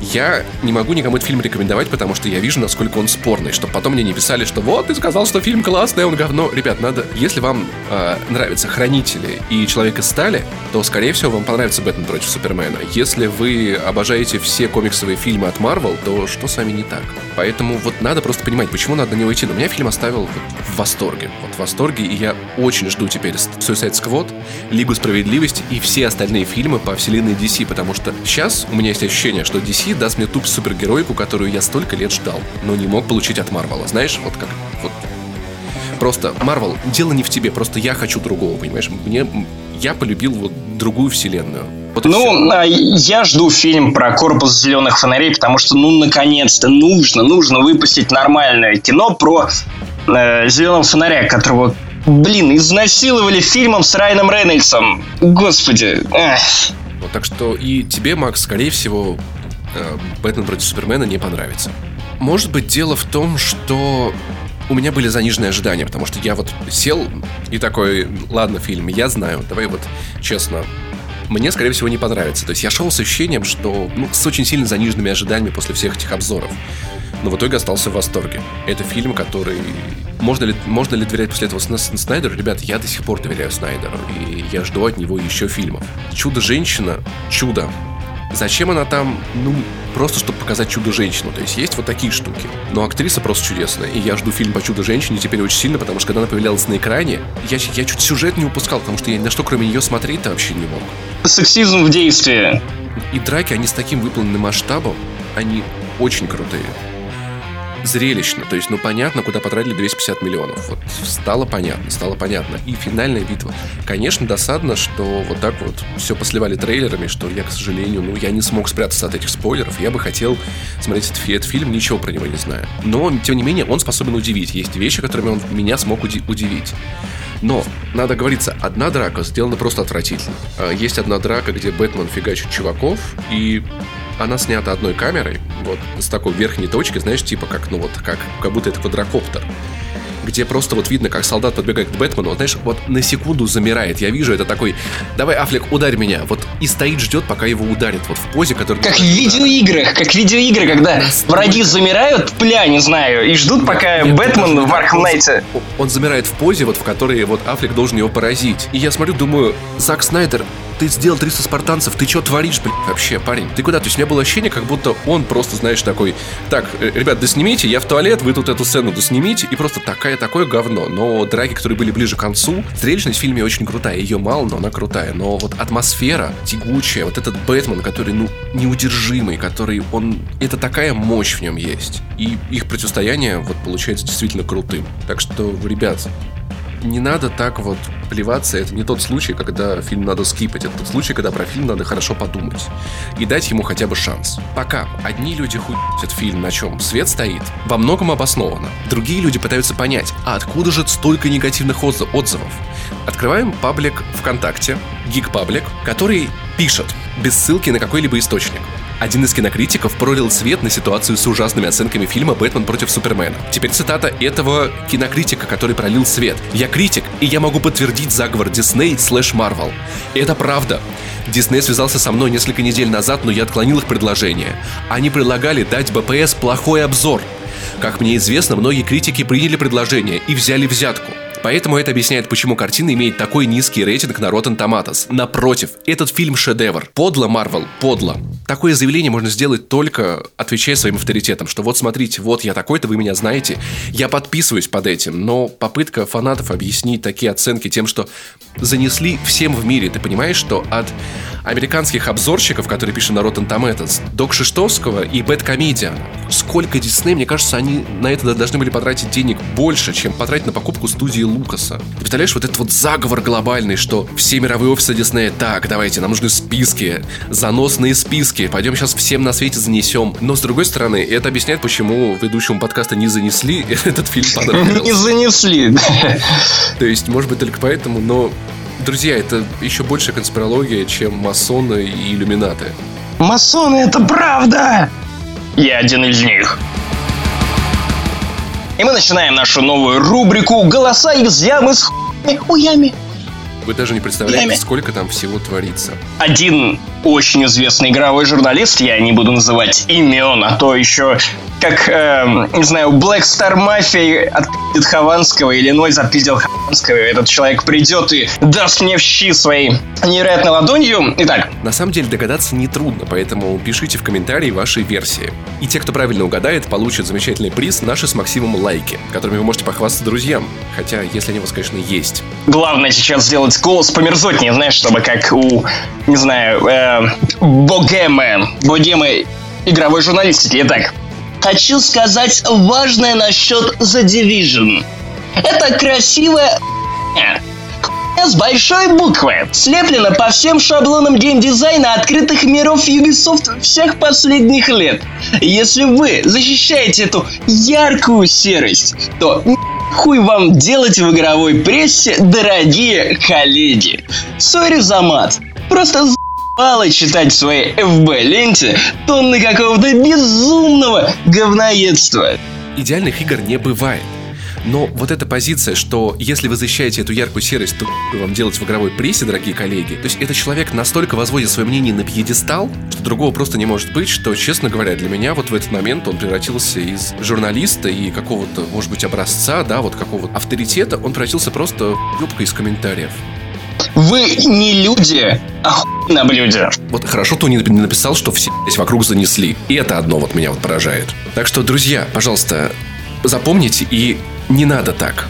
Я не могу никому этот фильм рекомендовать, потому что я вижу, насколько он спорный, чтобы потом мне не писали, что вот, ты сказал, что фильм классный, а он говно. Ребят, надо... Если вам э, нравятся Хранители и Человек из стали, то, скорее всего, вам понравится Бэтмен против Супермена. Если вы обожаете все комиксовые фильмы от Марвел, то что с вами не так? Поэтому вот надо просто понимать, почему надо на него идти. Но меня фильм оставил вот в восторге. Вот в восторге, и я очень жду теперь Suicide Squad, Лигу Справедливости и все остальные фильмы по вселенной DC, потому что сейчас у меня есть ощущение, что DC даст мне туп супергероику, которую я столько лет ждал, но не мог получить от Марвела. Знаешь, вот как... Вот Просто, Марвел, дело не в тебе, просто я хочу другого, понимаешь? Мне, я полюбил вот другую вселенную. Вот ну, а, я жду фильм про корпус зеленых фонарей, потому что, ну, наконец-то нужно, нужно выпустить нормальное кино про э, зеленого фонаря, которого, блин, изнасиловали фильмом с Райаном Рейнольдсом. Господи. Эх. Вот, так что и тебе, Макс, скорее всего, Бэтмен против Супермена не понравится. Может быть, дело в том, что у меня были заниженные ожидания, потому что я вот сел и такой, ладно, фильм, я знаю, давай вот честно, мне, скорее всего, не понравится. То есть я шел с ощущением, что, ну, с очень сильно заниженными ожиданиями после всех этих обзоров. Но в итоге остался в восторге. Это фильм, который... Можно ли, можно ли доверять после этого Снайдеру? Ребят, я до сих пор доверяю Снайдеру, и я жду от него еще фильмов. «Чудо-женщина» — чудо. Зачем она там? Ну, просто чтобы показать чудо-женщину. То есть есть вот такие штуки. Но актриса просто чудесная. И я жду фильм по чудо-женщине теперь очень сильно, потому что когда она появлялась на экране, я, я чуть сюжет не упускал, потому что я ни на что кроме нее смотреть-то вообще не мог. Сексизм в действии. И драки, они с таким выполненным масштабом, они очень крутые зрелищно. То есть, ну, понятно, куда потратили 250 миллионов. Вот стало понятно, стало понятно. И финальная битва. Конечно, досадно, что вот так вот все посливали трейлерами, что я, к сожалению, ну, я не смог спрятаться от этих спойлеров. Я бы хотел смотреть этот, этот фильм, ничего про него не знаю. Но, тем не менее, он способен удивить. Есть вещи, которыми он меня смог уди- удивить. Но, надо говориться, одна драка сделана просто отвратительно. А, есть одна драка, где Бэтмен фигачит чуваков, и она снята одной камерой, вот с такой верхней точки, знаешь, типа как, ну вот, как, как будто это квадрокоптер где просто вот видно, как солдат подбегает к Бэтмену, знаешь, вот на секунду замирает. Я вижу, это такой, давай, Афлик, ударь меня. Вот и стоит, ждет, пока его ударит, вот в позе, который... Как в видеоиграх, как в видеоигры, когда Настолько... враги замирают, пля, не знаю, и ждут, пока Нет, Бэтмен в Arkham Knight е... Он замирает в позе, вот в которой вот Афлик должен его поразить. И я смотрю, думаю, Зак Снайдер ты сделал 300 спартанцев, ты что творишь, блядь, вообще, парень? Ты куда? То есть у меня было ощущение, как будто он просто, знаешь, такой, так, э, ребят, да снимите, я в туалет, вы тут эту сцену доснимите, и просто такая, такое говно. Но драки, которые были ближе к концу, зрелищность в фильме очень крутая, ее мало, но она крутая. Но вот атмосфера тягучая, вот этот Бэтмен, который, ну, неудержимый, который, он, это такая мощь в нем есть. И их противостояние вот получается действительно крутым. Так что, ребят, не надо так вот плеваться. Это не тот случай, когда фильм надо скипать. Это тот случай, когда про фильм надо хорошо подумать. И дать ему хотя бы шанс. Пока одни люди хуят фильм, на чем свет стоит, во многом обосновано. Другие люди пытаются понять, а откуда же столько негативных отзывов? Открываем паблик ВКонтакте, Geek Public, который пишет без ссылки на какой-либо источник. Один из кинокритиков пролил свет на ситуацию с ужасными оценками фильма «Бэтмен против Супермена». Теперь цитата этого кинокритика, который пролил свет. «Я критик, и я могу подтвердить заговор Дисней слэш Марвел. Это правда. Дисней связался со мной несколько недель назад, но я отклонил их предложение. Они предлагали дать БПС плохой обзор. Как мне известно, многие критики приняли предложение и взяли взятку. Поэтому это объясняет, почему картина имеет такой низкий рейтинг на Rotten Tomatoes. Напротив, этот фильм шедевр. Подло, Марвел, подло. Такое заявление можно сделать только отвечая своим авторитетом, что вот смотрите, вот я такой-то, вы меня знаете, я подписываюсь под этим, но попытка фанатов объяснить такие оценки тем, что занесли всем в мире, ты понимаешь, что от американских обзорщиков, которые пишут на Rotten Tomatoes, до Кшиштовского и Bad Comedian, сколько Дисней, мне кажется, они на это должны были потратить денег больше, чем потратить на покупку студии Лукаса. Ты представляешь, вот этот вот заговор глобальный, что все мировые офисы Диснея, так, давайте, нам нужны списки, заносные списки, пойдем сейчас всем на свете занесем. Но с другой стороны, это объясняет, почему ведущему подкаста не занесли, *laughs* этот фильм понравился. Не занесли. То есть, может быть, только поэтому, но Друзья, это еще больше конспирология, чем масоны и иллюминаты. Масоны это правда! Я один из них. И мы начинаем нашу новую рубрику «Голоса из ямы с хуями». Вы даже не представляете, Ями. сколько там всего творится. Один очень известный игровой журналист, я не буду называть имен, а то еще как, э, не знаю, Black Star Mafia отпиздит Хованского, или Иллинойс отпиздил Хованского, этот человек придет и даст мне в щи своей невероятной ладонью. Итак. На самом деле догадаться нетрудно, поэтому пишите в комментарии ваши версии. И те, кто правильно угадает, получат замечательный приз наши с Максимом лайки, которыми вы можете похвастаться друзьям. Хотя, если они у вас, конечно, есть. Главное сейчас сделать голос померзотнее, знаешь, чтобы как у, не знаю, э, Богемы, Богемы игровой журналистики. Итак, хочу сказать важное насчет The Division. Это красивая с большой буквы. Слеплено по всем шаблонам геймдизайна открытых миров Ubisoft всех последних лет. Если вы защищаете эту яркую серость, то хуй вам делать в игровой прессе, дорогие коллеги. Sorry за мат. Просто Мало читать в своей FB-ленте тонны какого-то безумного говноедства. Идеальных игр не бывает. Но вот эта позиция, что если вы защищаете эту яркую серость, то вам делать в игровой прессе, дорогие коллеги. То есть этот человек настолько возводит свое мнение на пьедестал, что другого просто не может быть, что, честно говоря, для меня вот в этот момент он превратился из журналиста и какого-то, может быть, образца, да, вот какого-то авторитета, он превратился просто в юбка из комментариев. Вы не люди, а хуй на блюде. Вот хорошо Тони написал, что все здесь вокруг занесли. И это одно вот меня вот поражает. Так что, друзья, пожалуйста, запомните и не надо так.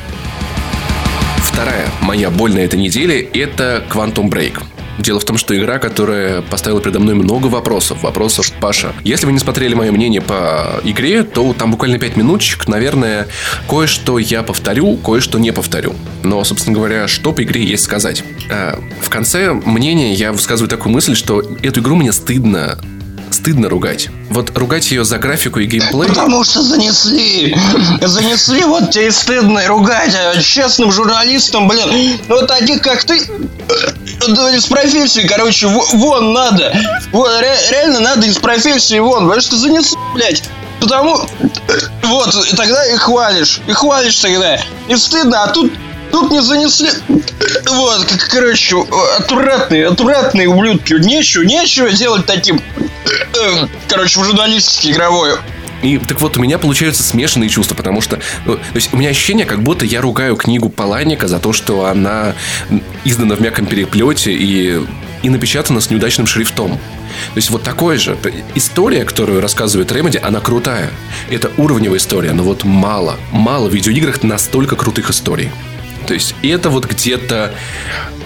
Вторая моя боль на этой неделе – это Quantum Break. Дело в том, что игра, которая поставила передо мной много вопросов. Вопросов, Паша, если вы не смотрели мое мнение по игре, то там буквально 5 минуточек, наверное, кое-что я повторю, кое-что не повторю. Но, собственно говоря, что по игре есть сказать? А, в конце мнения я высказываю такую мысль, что эту игру мне стыдно стыдно ругать. Вот ругать ее за графику и геймплей... Потому что занесли. Занесли, вот тебе и стыдно и ругать. А честным журналистам, блин, ну вот таких, как ты, из профессии, короче, вон надо. Вот, реально надо из профессии вон, потому что занесли, блядь. Потому... Вот, и тогда и хвалишь. И хвалишь тогда. Не стыдно, а тут Тут не занесли. Вот, короче, аккуратные, аккуратные ублюдки. Нечего, нечего делать таким Эм, короче, в журналистике игровой. И так вот, у меня получаются смешанные чувства, потому что ну, то есть у меня ощущение, как будто я ругаю книгу Паланика за то, что она издана в мягком переплете и, и напечатана с неудачным шрифтом. То есть вот такое же. История, которую рассказывает Ремеди, она крутая. Это уровневая история, но вот мало. Мало в видеоиграх настолько крутых историй. То есть это вот где-то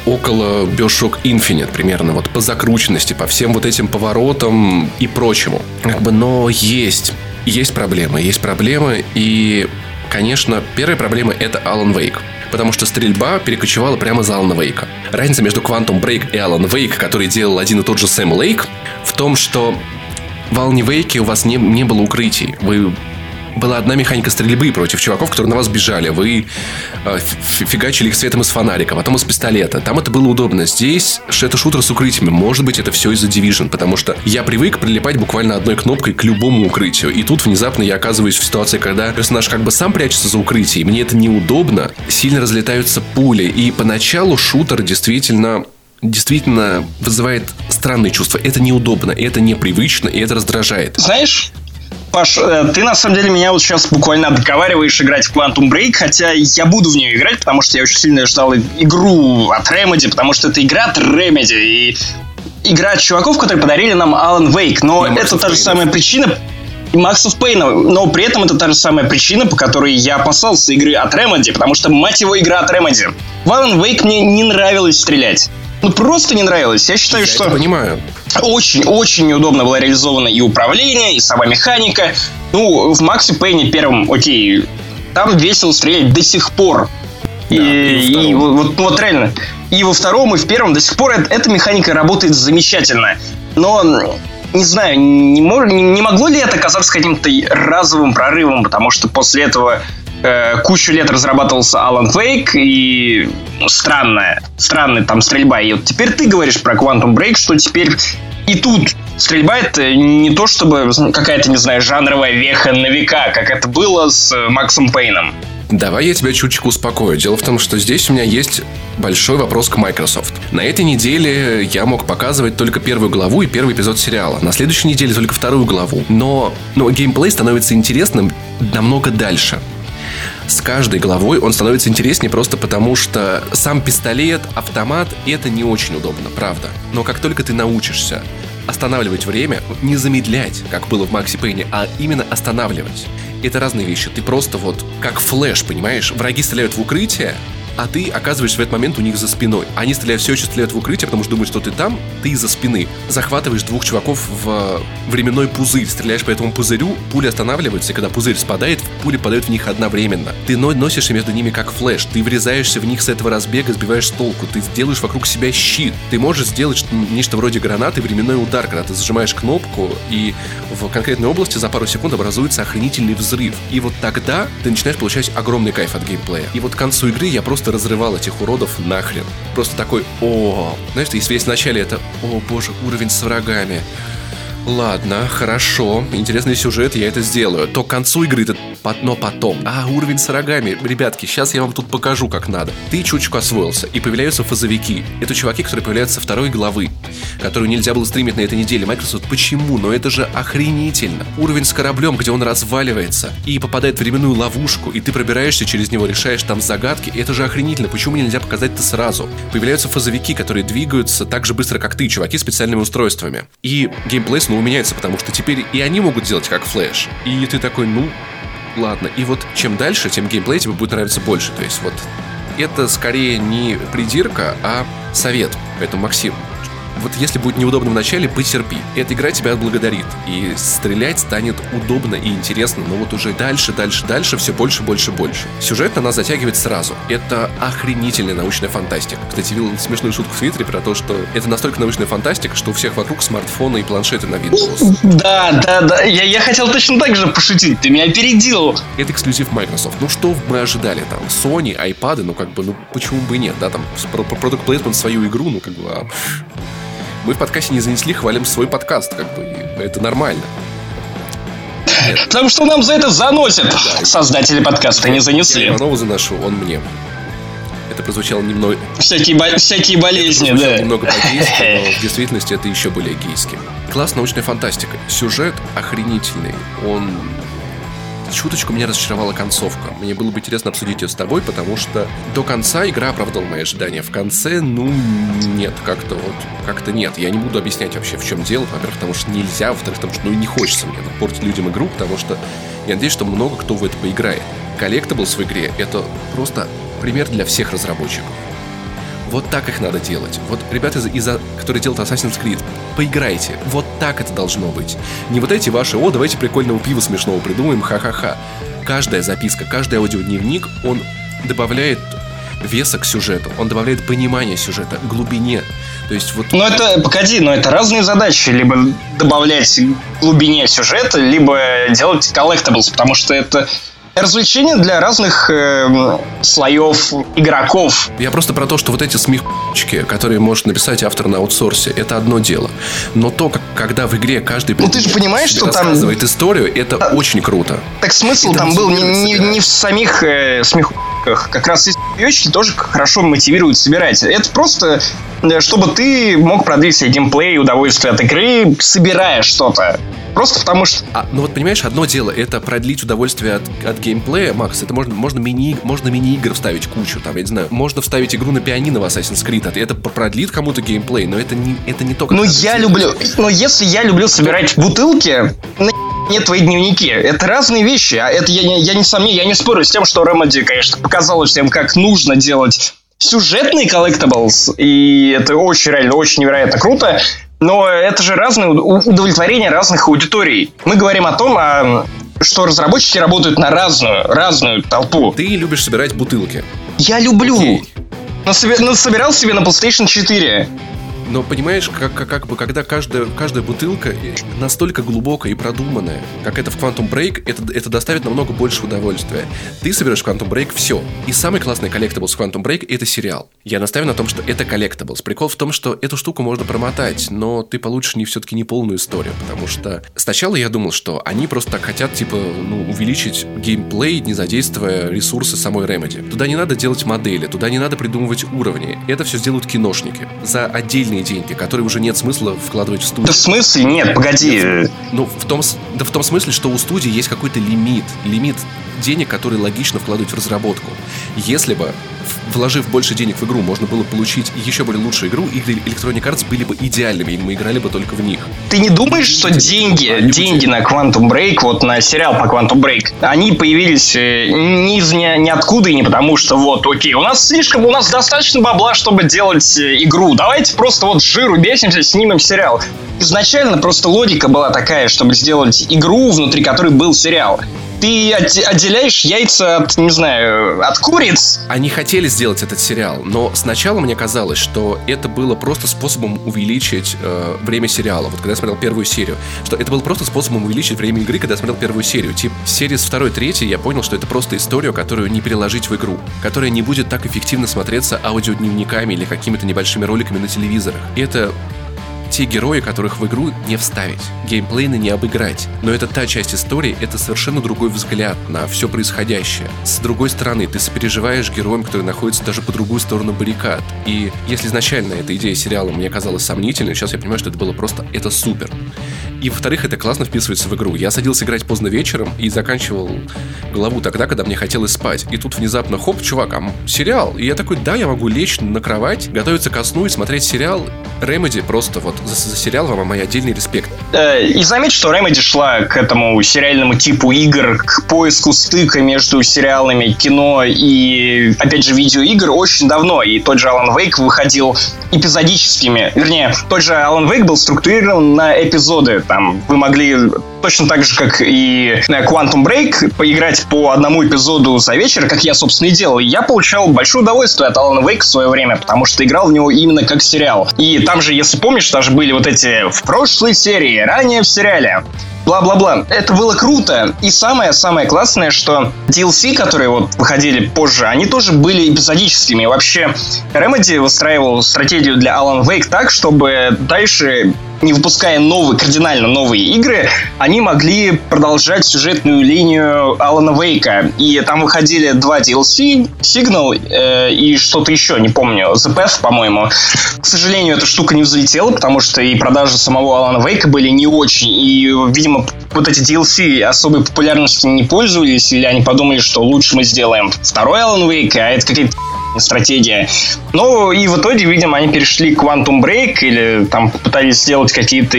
около Bioshock Infinite примерно, вот по закрученности, по всем вот этим поворотам и прочему. Как бы, но есть, есть проблемы, есть проблемы, и, конечно, первая проблема — это Alan Wake потому что стрельба перекочевала прямо за Алана Вейка. Разница между Quantum Break и Alan Wake, который делал один и тот же Сэм Лейк, в том, что в Алане Вейке у вас не, не было укрытий. Вы была одна механика стрельбы против чуваков, которые на вас бежали. Вы э, фигачили их светом из фонарика, потом из пистолета. Там это было удобно. Здесь это шутер с укрытиями. Может быть, это все из-за Division, потому что я привык прилипать буквально одной кнопкой к любому укрытию. И тут внезапно я оказываюсь в ситуации, когда персонаж как бы сам прячется за укрытие, и мне это неудобно. Сильно разлетаются пули. И поначалу шутер действительно действительно вызывает странные чувства. Это неудобно, это непривычно, и это раздражает. Знаешь, Паш, э, ты на самом деле меня вот сейчас буквально договариваешь играть в Quantum Break, хотя я буду в нее играть, потому что я очень сильно ждал игру от Remedy, потому что это игра от Remedy, и игра от чуваков, которые подарили нам Alan Wake, но и это та же самая причина, и Максов Пейна, но при этом это та же самая причина, по которой я опасался игры от Remedy, потому что, мать его, игра от Remedy. В Alan Wake мне не нравилось стрелять. Ну, просто не нравилось. Я считаю, я что... Это понимаю. Очень-очень неудобно было реализовано и управление, и сама механика. Ну, в Максе Пейне первом, окей, там весело стрелять до сих пор. Да, и, и, и вот, ну, вот реально. И во втором, и в первом до сих пор эта, эта механика работает замечательно. Но не знаю, не, мог, не могло ли это казаться каким-то разовым прорывом, потому что после этого э, кучу лет разрабатывался Alan Wake, и ну, странная, странная там стрельба. И вот теперь ты говоришь про Quantum Break, что теперь и тут стрельба это не то, чтобы какая-то, не знаю, жанровая веха на века, как это было с Максом Пейном. Давай я тебя чуточку успокою. Дело в том, что здесь у меня есть большой вопрос к Microsoft. На этой неделе я мог показывать только первую главу и первый эпизод сериала. На следующей неделе только вторую главу. Но, но геймплей становится интересным намного дальше с каждой главой он становится интереснее просто потому, что сам пистолет, автомат, это не очень удобно, правда. Но как только ты научишься останавливать время, не замедлять, как было в Макси Пейне, а именно останавливать. Это разные вещи. Ты просто вот как флеш, понимаешь? Враги стреляют в укрытие, а ты оказываешься в этот момент у них за спиной. Они стреляют, все еще стреляют в укрытие, потому что думают, что ты там, ты из-за спины. Захватываешь двух чуваков в временной пузырь, стреляешь по этому пузырю, пули останавливаются, и когда пузырь спадает, пули падают в них одновременно. Ты носишься между ними как флеш, ты врезаешься в них с этого разбега, сбиваешь с толку, ты делаешь вокруг себя щит. Ты можешь сделать нечто вроде гранаты временной удар, когда ты зажимаешь кнопку, и в конкретной области за пару секунд образуется охренительный взрыв. И вот тогда ты начинаешь получать огромный кайф от геймплея. И вот к концу игры я просто разрывал этих уродов нахрен. Просто такой, о, знаешь, если в начале это, о боже, уровень с врагами. Ладно, хорошо, интересный сюжет, я это сделаю. То к концу игры ты но потом. А, уровень с рогами. Ребятки, сейчас я вам тут покажу, как надо. Ты чуточку освоился, и появляются фазовики. Это чуваки, которые появляются второй главы, которую нельзя было стримить на этой неделе. Microsoft, почему? Но это же охренительно. Уровень с кораблем, где он разваливается и попадает в временную ловушку, и ты пробираешься через него, решаешь там загадки. Это же охренительно. Почему нельзя показать это сразу? Появляются фазовики, которые двигаются так же быстро, как ты, чуваки специальными устройствами. И геймплей снова меняется, потому что теперь и они могут делать как флеш. И ты такой, ну, ладно. И вот чем дальше, тем геймплей тебе будет нравиться больше. То есть вот это скорее не придирка, а совет. Поэтому, Максим, вот если будет неудобно в начале, потерпи. Эта игра тебя отблагодарит. И стрелять станет удобно и интересно, но вот уже дальше, дальше, дальше все больше, больше, больше. Сюжет на нас затягивает сразу. Это охренительная научная фантастика. Кстати, видел смешную шутку в Твиттере про то, что это настолько научная фантастика, что у всех вокруг смартфоны и планшеты на Windows. Да, да, да. Я, я хотел точно так же пошутить. Ты меня опередил. Это эксклюзив Microsoft. Ну что мы ожидали там? Sony, iPad, ну как бы, ну почему бы и нет, да, там продукт плейсмент свою игру, ну как бы, а мы в подкасте не занесли, хвалим свой подкаст, как бы, это нормально. Нет. Потому что нам за это заносят. Да. Создатели подкаста не занесли. Я Иванову заношу, он мне. Это прозвучало немного... Всякие, бо... Всякие болезни, это да. немного по-гейски, но *laughs* в действительности это еще более гейски. Класс научная фантастика. Сюжет охренительный. Он чуточку меня разочаровала концовка. Мне было бы интересно обсудить ее с тобой, потому что до конца игра оправдала мои ожидания. В конце, ну, нет, как-то вот, как-то нет. Я не буду объяснять вообще, в чем дело. Во-первых, потому что нельзя, во-вторых, потому что, ну, не хочется мне портить людям игру, потому что я надеюсь, что много кто в это поиграет. Collectible в игре — это просто пример для всех разработчиков. Вот так их надо делать. Вот ребята, из, из которые делают Assassin's Creed, поиграйте. Вот так это должно быть. Не вот эти ваши, о, давайте прикольного пива смешного придумаем, ха-ха-ха. Каждая записка, каждый аудиодневник, он добавляет веса к сюжету, он добавляет понимание сюжета, глубине. То есть вот... Но это, погоди, но это разные задачи. Либо добавлять глубине сюжета, либо делать collectibles, потому что это развлечения для разных э, слоев игроков. Я просто про то, что вот эти смехчики, которые может написать автор на аутсорсе, это одно дело. Но то, как, когда в игре каждый ну, ты же понимаешь, что там историю, это а, очень круто. Так смысл там был не, не, не в самих э, смехчиках. Как раз смехчики тоже хорошо мотивируют собирать. Это просто э, чтобы ты мог продлить себе геймплей, удовольствие от игры, собирая что-то. Просто потому что... А, ну вот понимаешь, одно дело это продлить удовольствие от, от геймплея, Макс, это можно, можно мини можно мини-игр вставить кучу, там, я не знаю, можно вставить игру на пианино в Assassin's Creed, это продлит кому-то геймплей, но это не, это не только... Ну я люблю, но если я люблю собирать бутылки, на нет твои дневники. Это разные вещи. А это я, я, я не сомневаюсь, я не спорю с тем, что Remedy, конечно, показала всем, как нужно делать сюжетные collectibles, и это очень реально, очень невероятно круто. Но это же разные удовлетворения разных аудиторий. Мы говорим о том, что разработчики работают на разную, разную толпу. Ты любишь собирать бутылки. Я люблю. Окей. Но собирал себе на PlayStation 4. Но понимаешь, как, как, как бы, когда каждая, каждая бутылка настолько глубокая и продуманная, как это в Quantum Break, это, это доставит намного больше удовольствия. Ты соберешь Quantum Break все. И самый классный collectible с Quantum Break — это сериал. Я настаиваю на том, что это collectibles. Прикол в том, что эту штуку можно промотать, но ты получишь не все-таки не полную историю, потому что сначала я думал, что они просто так хотят, типа, ну, увеличить геймплей, не задействуя ресурсы самой Remedy. Туда не надо делать модели, туда не надо придумывать уровни. Это все сделают киношники. За отдельные огромные деньги, которые уже нет смысла вкладывать в студию. Да в смысле? Нет, погоди. Ну, в том, да в том смысле, что у студии есть какой-то лимит. Лимит денег, которые логично вкладывать в разработку. Если бы вложив больше денег в игру, можно было получить еще более лучшую игру, игры Electronic Arts были бы идеальными, и мы играли бы только в них. Ты не думаешь, что деньги, деньги на Quantum Break, вот на сериал по Quantum Break, они появились э, ни из ни, ниоткуда и не потому, что вот, окей, у нас слишком, у нас достаточно бабла, чтобы делать э, игру, давайте просто вот жиру бесимся, снимем сериал. Изначально просто логика была такая, чтобы сделать игру, внутри которой был сериал ты отделяешь яйца от, не знаю, от куриц. Они хотели сделать этот сериал, но сначала мне казалось, что это было просто способом увеличить э, время сериала. Вот когда я смотрел первую серию, что это был просто способом увеличить время игры, когда я смотрел первую серию. Типа, серии с второй, третьей я понял, что это просто история, которую не переложить в игру, которая не будет так эффективно смотреться аудиодневниками или какими-то небольшими роликами на телевизорах. И это те герои, которых в игру не вставить, геймплейно не обыграть. Но это та часть истории, это совершенно другой взгляд на все происходящее. С другой стороны, ты сопереживаешь героям, которые находятся даже по другую сторону баррикад. И если изначально эта идея сериала мне казалась сомнительной, сейчас я понимаю, что это было просто, это супер. И во-вторых, это классно вписывается в игру. Я садился играть поздно вечером и заканчивал главу тогда, когда мне хотелось спать. И тут внезапно, хоп, чувак, а сериал. И я такой, да, я могу лечь на кровать, готовиться ко сну и смотреть сериал. Remedy просто вот за, за сериал вам мой отдельный респект. Э, и заметь, что Remedy шла к этому сериальному типу игр, к поиску стыка между сериалами, кино и, опять же, видеоигр очень давно. И тот же Alan Wake выходил эпизодическими. Вернее, тот же Alan Wake был структурирован на эпизоды. Там вы могли точно так же, как и Quantum Break, поиграть по одному эпизоду за вечер, как я, собственно, и делал. Я получал большое удовольствие от Alan Wake в свое время, потому что играл в него именно как сериал. И там же, если помнишь, даже были вот эти в прошлой серии, ранее в сериале бла-бла-бла. Это было круто. И самое-самое классное, что DLC, которые вот выходили позже, они тоже были эпизодическими. Вообще, Remedy выстраивал стратегию для Alan Wake так, чтобы дальше не выпуская новые, кардинально новые игры, они могли продолжать сюжетную линию Алана Вейка. И там выходили два DLC, Signal э, и что-то еще, не помню, The Path, по-моему. К сожалению, эта штука не взлетела, потому что и продажи самого Алана Вейка были не очень. И, видимо, вот эти DLC особой популярностью не пользовались, или они подумали, что лучше мы сделаем второй Алан Вейк, а это какие-то стратегия. Ну, и в итоге, видимо, они перешли к Quantum Break или там попытались сделать какие-то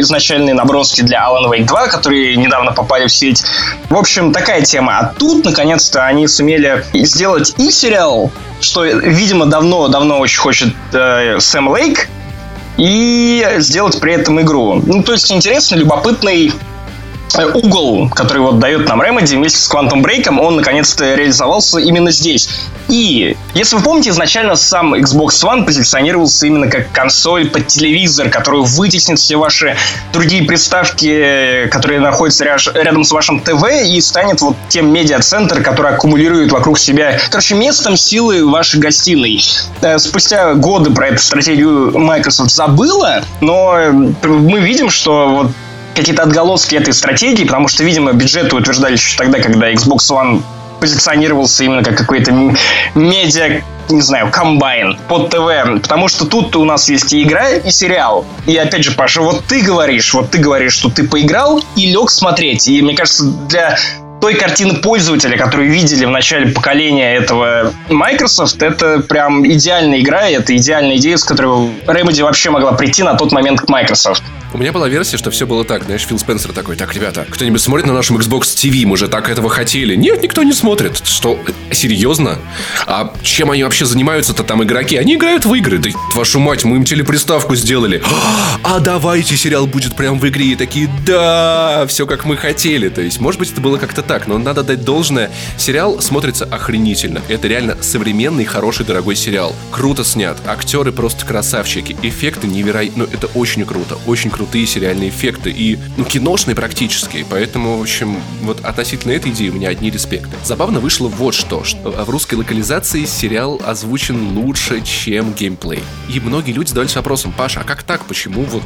изначальные наброски для Alan Wake 2, которые недавно попали в сеть. В общем, такая тема. А тут, наконец-то, они сумели сделать и сериал, что, видимо, давно-давно очень хочет э, Сэм Лейк, и сделать при этом игру. Ну, то есть интересный, любопытный угол, который вот дает нам Remedy вместе с Quantum Break, он наконец-то реализовался именно здесь. И, если вы помните, изначально сам Xbox One позиционировался именно как консоль под телевизор, которую вытеснит все ваши другие приставки, которые находятся рядом с вашим ТВ, и станет вот тем медиа-центр, который аккумулирует вокруг себя, короче, местом силы вашей гостиной. Э, спустя годы про эту стратегию Microsoft забыла, но мы видим, что вот какие-то отголоски этой стратегии, потому что, видимо, бюджеты утверждали еще тогда, когда Xbox One позиционировался именно как какой-то медиа не знаю, комбайн под ТВ, потому что тут у нас есть и игра, и сериал. И опять же, Паша, вот ты говоришь, вот ты говоришь, что ты поиграл и лег смотреть. И мне кажется, для той картины пользователя, которую видели в начале поколения этого Microsoft, это прям идеальная игра, и это идеальная идея, с которой Remedy вообще могла прийти на тот момент к Microsoft. У меня была версия, что все было так. Знаешь, Фил Спенсер такой, так, ребята, кто-нибудь смотрит на нашем Xbox TV? Мы же так этого хотели. Нет, никто не смотрит. Что, серьезно? А чем они вообще занимаются-то там игроки? Они играют в игры. Да вашу мать, мы им телеприставку сделали. А давайте сериал будет прям в игре. И такие, да, все как мы хотели. То есть, может быть, это было как-то так, но надо дать должное. Сериал смотрится охренительно. Это реально современный, хороший, дорогой сериал. Круто снят. Актеры просто красавчики. Эффекты невероятные. Ну, это очень круто. Очень крутые сериальные эффекты и, ну, киношные практически. Поэтому, в общем, вот относительно этой идеи у меня одни респекты. Забавно вышло вот что, что в русской локализации сериал озвучен лучше, чем геймплей. И многие люди задались вопросом, Паша, а как так? Почему вот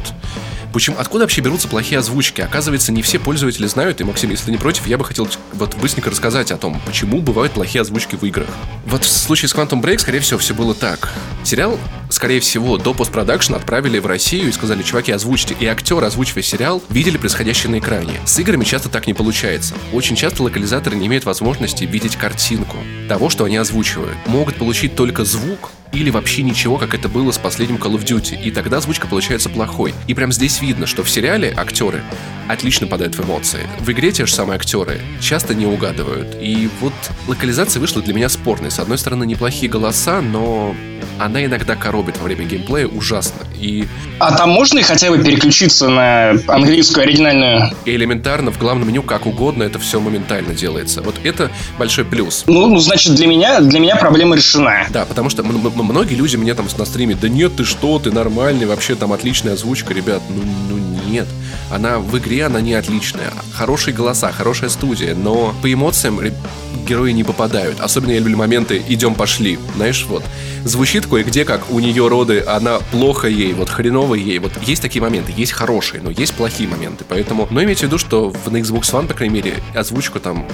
Почему, откуда вообще берутся плохие озвучки? Оказывается, не все пользователи знают, и, Максим, если ты не против, я бы хотел вот быстренько рассказать о том, почему бывают плохие озвучки в играх. Вот в случае с Quantum Break, скорее всего, все было так. Сериал, скорее всего, до постпродакшена отправили в Россию и сказали, чуваки, озвучьте. И актеры, озвучивая сериал, видели происходящее на экране. С играми часто так не получается. Очень часто локализаторы не имеют возможности видеть картинку того, что они озвучивают. Могут получить только звук, или вообще ничего, как это было с последним Call of Duty, и тогда озвучка получается плохой. И прям здесь видно, что в сериале актеры отлично подают в эмоции. В игре те же самые актеры часто не угадывают. И вот локализация вышла для меня спорной. С одной стороны, неплохие голоса, но она иногда коробит во время геймплея ужасно. И... А там можно хотя бы переключиться на английскую оригинальную? Элементарно в главном меню как угодно это все моментально делается. Вот это большой плюс. Ну, ну значит, для меня, для меня проблема решена. Да, потому что многие люди мне там на стриме, да нет, ты что, ты нормальный, вообще там отличная озвучка, ребят. Ну, ну нет. Она в игре, она не отличная. Хорошие голоса, хорошая студия, но по эмоциям герои не попадают. Особенно я люблю моменты «идем, пошли». Знаешь, вот. Звучит кое-где, как у нее роды, она плохо ей, вот хреново ей. Вот есть такие моменты, есть хорошие, но есть плохие моменты. Поэтому, но имейте в виду, что в, Xbox One, по крайней мере, озвучку там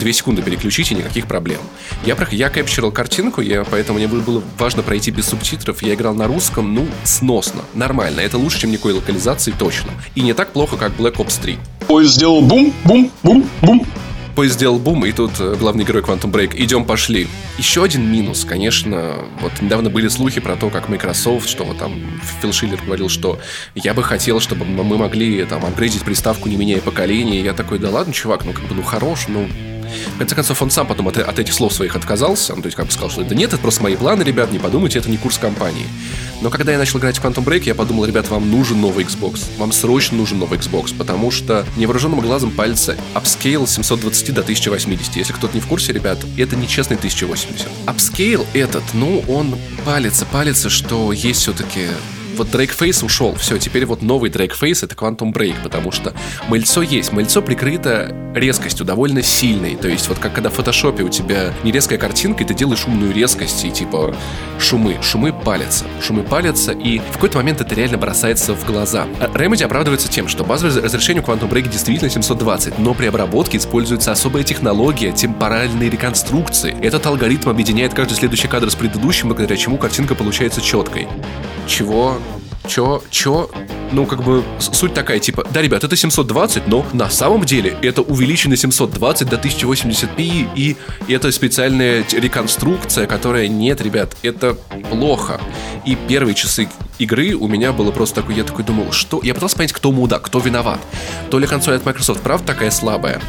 2 секунды переключить и никаких проблем. Я, я кэпчерил картинку, я, поэтому мне было важно пройти без субтитров. Я играл на русском, ну, сносно, нормально. Это лучше, чем никакой локализации, точно. И не так плохо, как Black Ops 3. Поезд сделал бум, бум, бум, бум поезд сделал бум, и тут э, главный герой Quantum Break. Идем, пошли. Еще один минус, конечно, вот недавно были слухи про то, как Microsoft, что вот там Фил Шиллер говорил, что я бы хотел, чтобы мы могли там апгрейдить приставку, не меняя поколения. Я такой, да ладно, чувак, ну как бы, ну хорош, ну в конце концов, он сам потом от, от этих слов своих отказался. Ну, то есть, как бы сказал, что это нет, это просто мои планы, ребят, не подумайте, это не курс компании. Но когда я начал играть в Quantum Break, я подумал, ребят, вам нужен новый Xbox. Вам срочно нужен новый Xbox, потому что невооруженным глазом палится upscale 720 до 1080. Если кто-то не в курсе, ребят, это не честный 1080. Upscale этот, ну, он палится, палится, что есть все-таки вот Drake Face ушел, все, теперь вот новый Drake Face это Quantum Break, потому что мыльцо есть, мыльцо прикрыто резкостью довольно сильной, то есть вот как когда в фотошопе у тебя не резкая картинка, и ты делаешь умную резкость, и типа шумы, шумы палятся, шумы палятся, и в какой-то момент это реально бросается в глаза. Remedy оправдывается тем, что базовое разрешение Quantum Break действительно 720, но при обработке используется особая технология темпоральной реконструкции. Этот алгоритм объединяет каждый следующий кадр с предыдущим, благодаря чему картинка получается четкой. Чего чё, чё, ну, как бы, суть такая, типа, да, ребят, это 720, но на самом деле это увеличенный 720 до 1080p, и это специальная реконструкция, которая, нет, ребят, это плохо. И первые часы игры у меня было просто такой, я такой думал, что... Я пытался понять, кто мудак, кто виноват. То ли консоль от Microsoft, правда, такая слабая,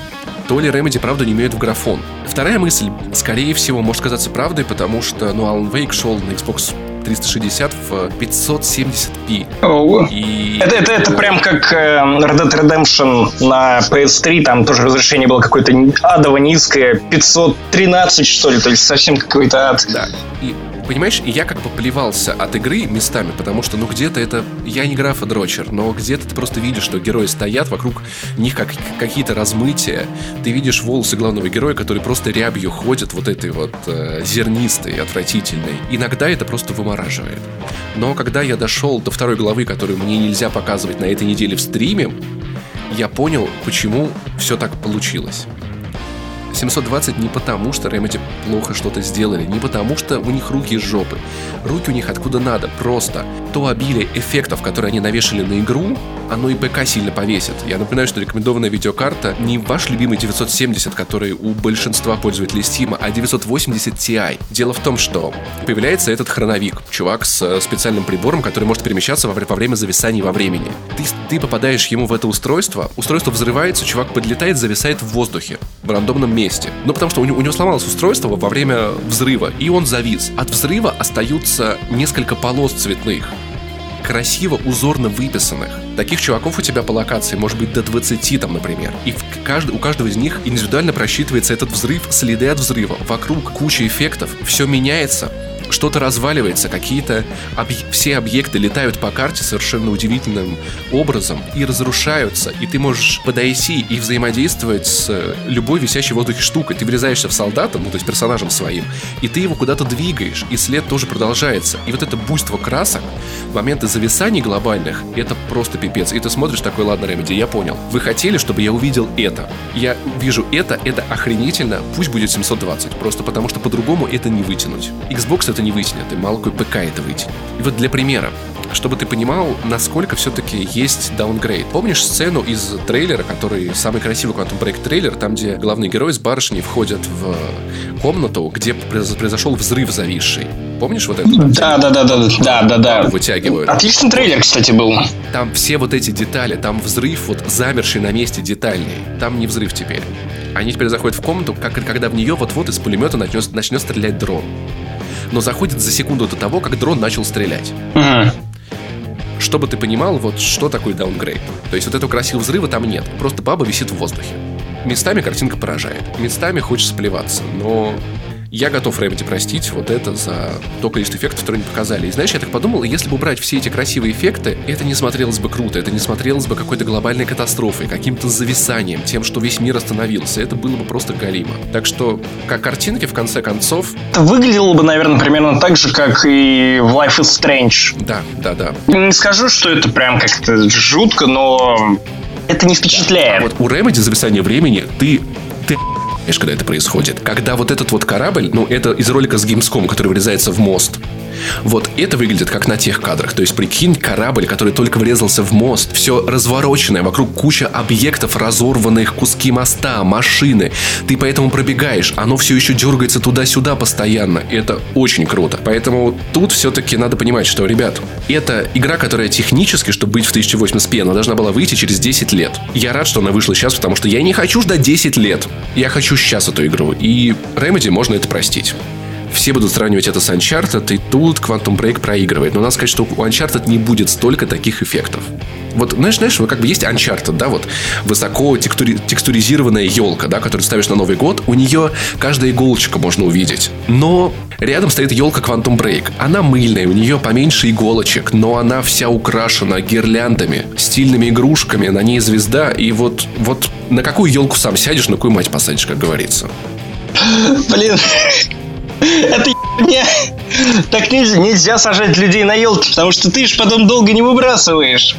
то ли Remedy, правда, не имеют в графон. Вторая мысль, скорее всего, может казаться правдой, потому что, ну, Alan Wake шел на Xbox 360 в 570p. Oh. И... Это, это, это прям как э, Red Dead Redemption на PS3, там тоже разрешение было какое-то адово низкое, 513 что ли, то есть совсем какой-то ад. Да, и понимаешь, я как бы плевался от игры местами, потому что, ну, где-то это... Я не графа дрочер, но где-то ты просто видишь, что герои стоят, вокруг них как какие-то размытия. Ты видишь волосы главного героя, который просто рябью ходит, вот этой вот э, зернистой, отвратительной. Иногда это просто вымораживает. Но когда я дошел до второй главы, которую мне нельзя показывать на этой неделе в стриме, я понял, почему все так получилось. 720 не потому, что Remedy плохо что-то сделали, не потому, что у них руки из жопы. Руки у них откуда надо, просто. То обилие эффектов, которые они навешали на игру, оно и ПК сильно повесит. Я напоминаю, что рекомендованная видеокарта не ваш любимый 970, который у большинства пользователей Steam, а 980 Ti. Дело в том, что появляется этот хроновик, чувак с э, специальным прибором, который может перемещаться во, время зависания во времени. Ты, ты попадаешь ему в это устройство, устройство взрывается, чувак подлетает, зависает в воздухе, в рандомном месте. Ну, потому что у у него сломалось устройство во время взрыва, и он завис. От взрыва остаются несколько полос цветных красиво, узорно выписанных. Таких чуваков у тебя по локации может быть до 20 там, например. И в кажд... у каждого из них индивидуально просчитывается этот взрыв, следы от взрыва. Вокруг куча эффектов, все меняется, что-то разваливается, какие-то объ... все объекты летают по карте совершенно удивительным образом и разрушаются, и ты можешь подойти и взаимодействовать с любой висящей в воздухе штукой. Ты врезаешься в солдата, ну то есть персонажем своим, и ты его куда-то двигаешь, и след тоже продолжается. И вот это буйство красок, моменты зависаний глобальных, это просто пипец. И ты смотришь такой, ладно, Ремеди, я понял. Вы хотели, чтобы я увидел это. Я вижу это, это охренительно, пусть будет 720, просто потому что по-другому это не вытянуть. Xbox это не вытянет, и мало какой ПК это вытянет. И вот для примера, чтобы ты понимал, насколько все-таки есть даунгрейд. Помнишь сцену из трейлера, который самый красивый Quantum Break трейлер, там, где главный герой с барышней входят в комнату, где произошел взрыв зависший. Помнишь вот это? Да, да, да, да, да, да, да. Вытягивают. Отличный трейлер, кстати, был. Там все вот эти детали, там взрыв, вот замерший на месте детальный. Там не взрыв теперь. Они теперь заходят в комнату, как когда в нее вот-вот из пулемета начнет, начнет стрелять дрон. Но заходит за секунду до того, как дрон начал стрелять. Угу чтобы ты понимал, вот что такое даунгрейд. То есть вот этого красивого взрыва там нет. Просто баба висит в воздухе. Местами картинка поражает. Местами хочется сплеваться. Но я готов Remedy простить вот это за то количество эффектов, которые они показали. И знаешь, я так подумал, если бы убрать все эти красивые эффекты, это не смотрелось бы круто, это не смотрелось бы какой-то глобальной катастрофой, каким-то зависанием, тем, что весь мир остановился. Это было бы просто галимо. Так что, как картинки, в конце концов... Это выглядело бы, наверное, примерно так же, как и в Life is Strange. Да, да, да. Не скажу, что это прям как-то жутко, но это не впечатляет. А вот у Remedy зависание времени ты ты Понимаешь, когда это происходит? Когда вот этот вот корабль, ну, это из ролика с Gamescom, который врезается в мост. Вот это выглядит как на тех кадрах. То есть, прикинь, корабль, который только врезался в мост, все развороченное, вокруг куча объектов, разорванных, куски моста, машины. Ты поэтому пробегаешь, оно все еще дергается туда-сюда постоянно. Это очень круто. Поэтому тут все-таки надо понимать, что, ребят, это игра, которая технически, чтобы быть в 1080p, она должна была выйти через 10 лет. Я рад, что она вышла сейчас, потому что я не хочу ждать 10 лет. Я хочу сейчас эту игру. И Remedy можно это простить все будут сравнивать это с Uncharted, и тут Quantum Break проигрывает. Но надо сказать, что у Uncharted не будет столько таких эффектов. Вот, знаешь, знаешь, как бы есть Uncharted, да, вот высоко текстури- текстуризированная елка, да, которую ставишь на Новый год, у нее каждая иголочка можно увидеть. Но рядом стоит елка Quantum Break. Она мыльная, у нее поменьше иголочек, но она вся украшена гирляндами, стильными игрушками, на ней звезда, и вот, вот на какую елку сам сядешь, на какую мать посадишь, как говорится. Блин, *laughs* это не... Так нельзя, сажать людей на елки, потому что ты же потом долго не выбрасываешь.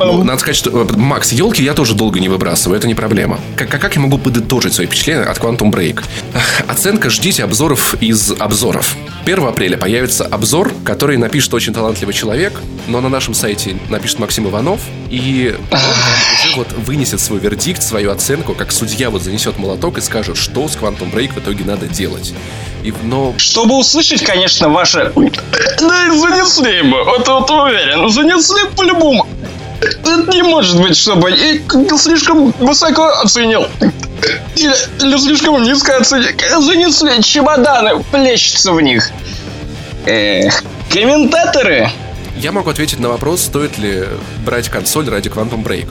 Ну, надо сказать, что, э, Макс, елки я тоже долго не выбрасываю, это не проблема. Как, я могу подытожить свои впечатления от Quantum Break? *laughs* Оценка «Ждите обзоров из обзоров». 1 апреля появится обзор, который напишет очень талантливый человек, но на нашем сайте напишет Максим Иванов, и уже вот вынесет свой вердикт, свою оценку, как судья вот занесет молоток и скажет, что с Quantum Break в итоге надо делать. И, но... Чтобы услышать, конечно, ваше... Да и занесли бы, вот, вот уверен, занесли по-любому. Это не может быть, чтобы и слишком высоко оценил. Или, или слишком низко оценил. Занесли чемоданы, плещется в них. Эх, комментаторы я могу ответить на вопрос, стоит ли брать консоль ради Quantum Break.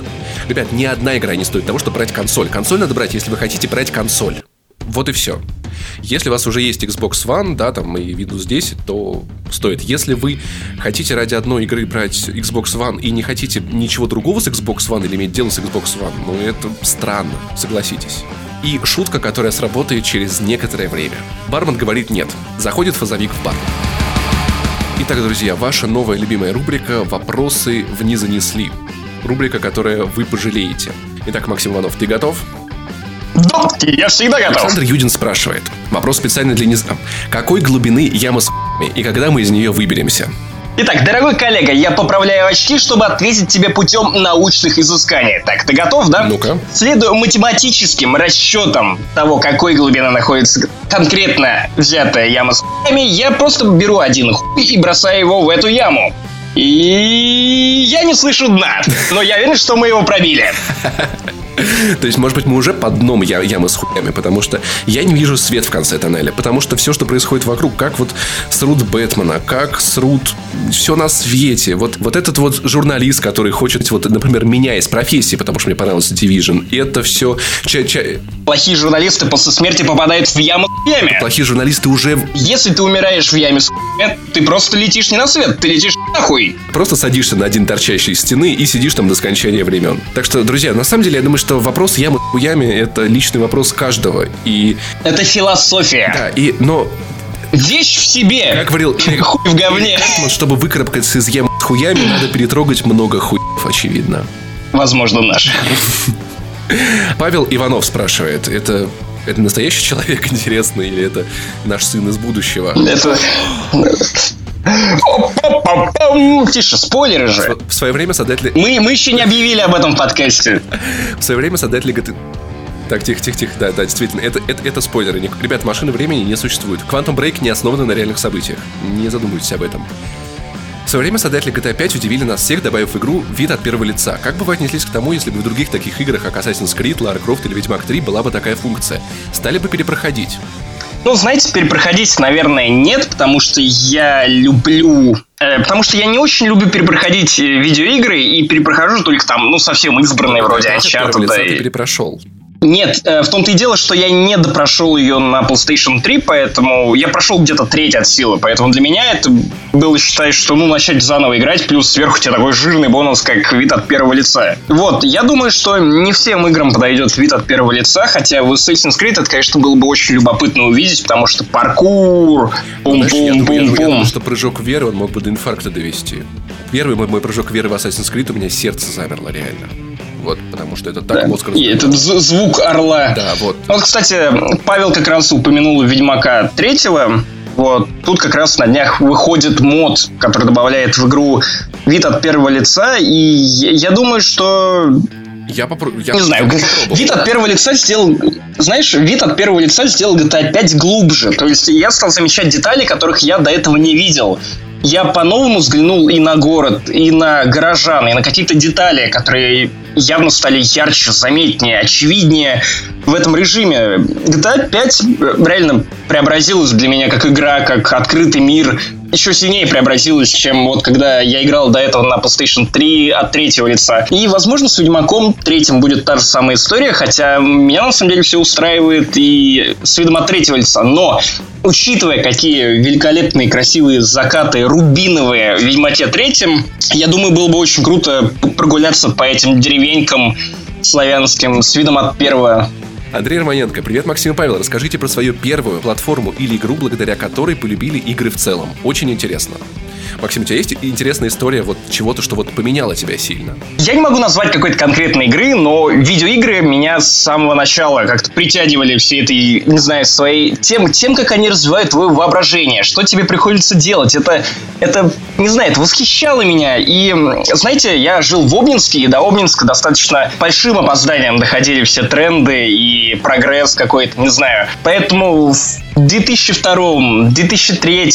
Ребят, ни одна игра не стоит того, чтобы брать консоль. Консоль надо брать, если вы хотите брать консоль. Вот и все. Если у вас уже есть Xbox One, да, там и Windows 10, то стоит. Если вы хотите ради одной игры брать Xbox One и не хотите ничего другого с Xbox One или иметь дело с Xbox One, ну это странно, согласитесь. И шутка, которая сработает через некоторое время. Бармен говорит нет. Заходит фазовик в бар. Итак, друзья, ваша новая любимая рубрика «Вопросы в не занесли». Рубрика, которая вы пожалеете. Итак, Максим Иванов, ты готов? Да, я всегда готов. Александр Юдин спрашивает. Вопрос специально для нез... Какой глубины яма с и когда мы из нее выберемся? Итак, дорогой коллега, я поправляю очки, чтобы ответить тебе путем научных изысканий. Так, ты готов, да? Ну-ка. Следуя математическим расчетам того, какой глубины находится конкретно взятая яма с я просто беру один хуй и бросаю его в эту яму. И я не слышу дна, но я уверен, что мы его пробили. *laughs* То есть, может быть, мы уже под дном я, ямы с хуями, потому что я не вижу свет в конце тоннеля, потому что все, что происходит вокруг, как вот срут Бэтмена, как срут все на свете. Вот, вот этот вот журналист, который хочет, вот, например, меня из профессии, потому что мне понравился Division, это все... Ча -ча... Плохие журналисты после смерти попадают в яму с хуями. Плохие журналисты уже... Если ты умираешь в яме с хуями, ты просто летишь не на свет, ты летишь нахуй. Просто садишься на один торчащий стены и сидишь там до скончания времен. Так что, друзья, на самом деле, я думаю, что вопрос ямы с хуями это личный вопрос каждого. И... Это философия. Да, и, но Вещь в себе. Как говорил Хуй в говне. Чтобы выкарабкаться из ямы с хуями, надо перетрогать много хуев, очевидно. Возможно, наш. Павел Иванов спрашивает, это это настоящий человек, *laughs* интересно, или это наш сын из будущего? Это... Тише, спойлеры же. В свое время создатели... Мы, мы еще не объявили об этом подкасте. *laughs* В свое время создатели ГТ... Так, тихо, тихо, тихо, да, да, действительно, это, это, это спойлеры. Ребят, машины времени не существует. Quantum Break не основаны на реальных событиях. Не задумывайтесь об этом. В свое время создатели GTA 5 удивили нас всех, добавив в игру вид от первого лица. Как бы вы отнеслись к тому, если бы в других таких играх, как Assassin's Creed, Lara Croft или Ведьмак 3, была бы такая функция? Стали бы перепроходить? Ну, знаете, перепроходить, наверное, нет, потому что я люблю э, Потому что я не очень люблю перепроходить э, видеоигры и перепрохожу только там, ну, совсем избранные вроде Uncharted. Да, ты перепрошел. Нет, э, в том-то и дело, что я не допрошел ее на PlayStation 3, поэтому я прошел где-то треть от силы, поэтому для меня это было считать, что ну начать заново играть, плюс сверху тебе такой жирный бонус, как вид от первого лица. Вот, я думаю, что не всем играм подойдет вид от первого лица, хотя в Assassin's Creed это, конечно, было бы очень любопытно увидеть, потому что паркур, пум-пум-пум-пум. что прыжок веры он мог бы до инфаркта довести. Первый мой, мой прыжок веры в Assassin's Creed у меня сердце замерло реально. Вот, потому что это так да. мозг И этот звук орла. Да, вот. Вот, кстати, Павел как раз упомянул Ведьмака третьего. Вот, тут как раз на днях выходит мод, который добавляет в игру вид от первого лица, и я думаю, что я попробую. Не знаю, вид от первого лица сделал... Знаешь, вид от первого лица сделал GTA 5 глубже. То есть я стал замечать детали, которых я до этого не видел я по-новому взглянул и на город, и на горожан, и на какие-то детали, которые явно стали ярче, заметнее, очевиднее в этом режиме. GTA 5 реально преобразилась для меня как игра, как открытый мир, еще сильнее преобразилась, чем вот когда я играл до этого на PlayStation 3 от третьего лица. И, возможно, с Ведьмаком третьим будет та же самая история, хотя меня на самом деле все устраивает и с видом от третьего лица. Но учитывая, какие великолепные, красивые закаты рубиновые в Ведьмаке третьем, я думаю, было бы очень круто прогуляться по этим деревенькам славянским с видом от первого Андрей Романенко, привет, Максим и Павел. Расскажите про свою первую платформу или игру, благодаря которой полюбили игры в целом. Очень интересно. Максим, у тебя есть интересная история вот чего-то, что вот поменяло тебя сильно? Я не могу назвать какой-то конкретной игры, но видеоигры меня с самого начала как-то притягивали все этой, не знаю, своей тем, тем, как они развивают твое воображение, что тебе приходится делать. Это, это, не знаю, это восхищало меня. И, знаете, я жил в Обнинске, и до Обнинска достаточно большим опозданием доходили все тренды и прогресс какой-то, не знаю. Поэтому в 2002, 2003,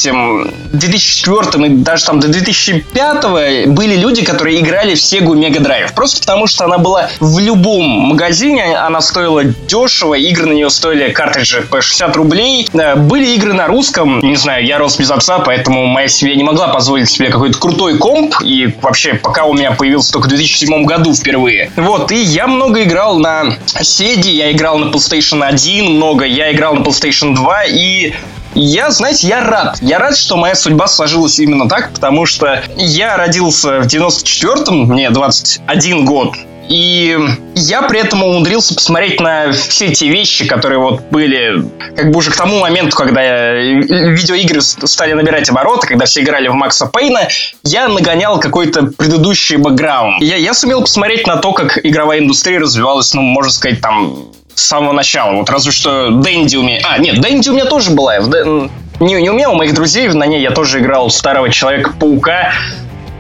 2004 и даже там до 2005 были люди, которые играли в Sega Mega Drive. Просто потому, что она была в любом магазине, она стоила дешево, игры на нее стоили картриджи по 60 рублей. Были игры на русском, не знаю, я рос без отца, поэтому моя семья не могла позволить себе какой-то крутой комп, и вообще пока у меня появился только в 2007 году впервые. Вот, и я много играл на Sega, я играл на PlayStation 1 много, я играл на PlayStation 2, и я, знаете, я рад. Я рад, что моя судьба сложилась именно так, потому что я родился в 94-м, мне 21 год. И я при этом умудрился посмотреть на все эти вещи, которые вот были как бы уже к тому моменту, когда видеоигры стали набирать обороты, когда все играли в Макса Пейна, я нагонял какой-то предыдущий бэкграунд. Я, я сумел посмотреть на то, как игровая индустрия развивалась, ну, можно сказать, там, с самого начала. Вот разве что Дэнди у меня... А, нет, Дэнди у меня тоже была. Не, не у меня, у моих друзей на ней я тоже играл старого Человека-паука.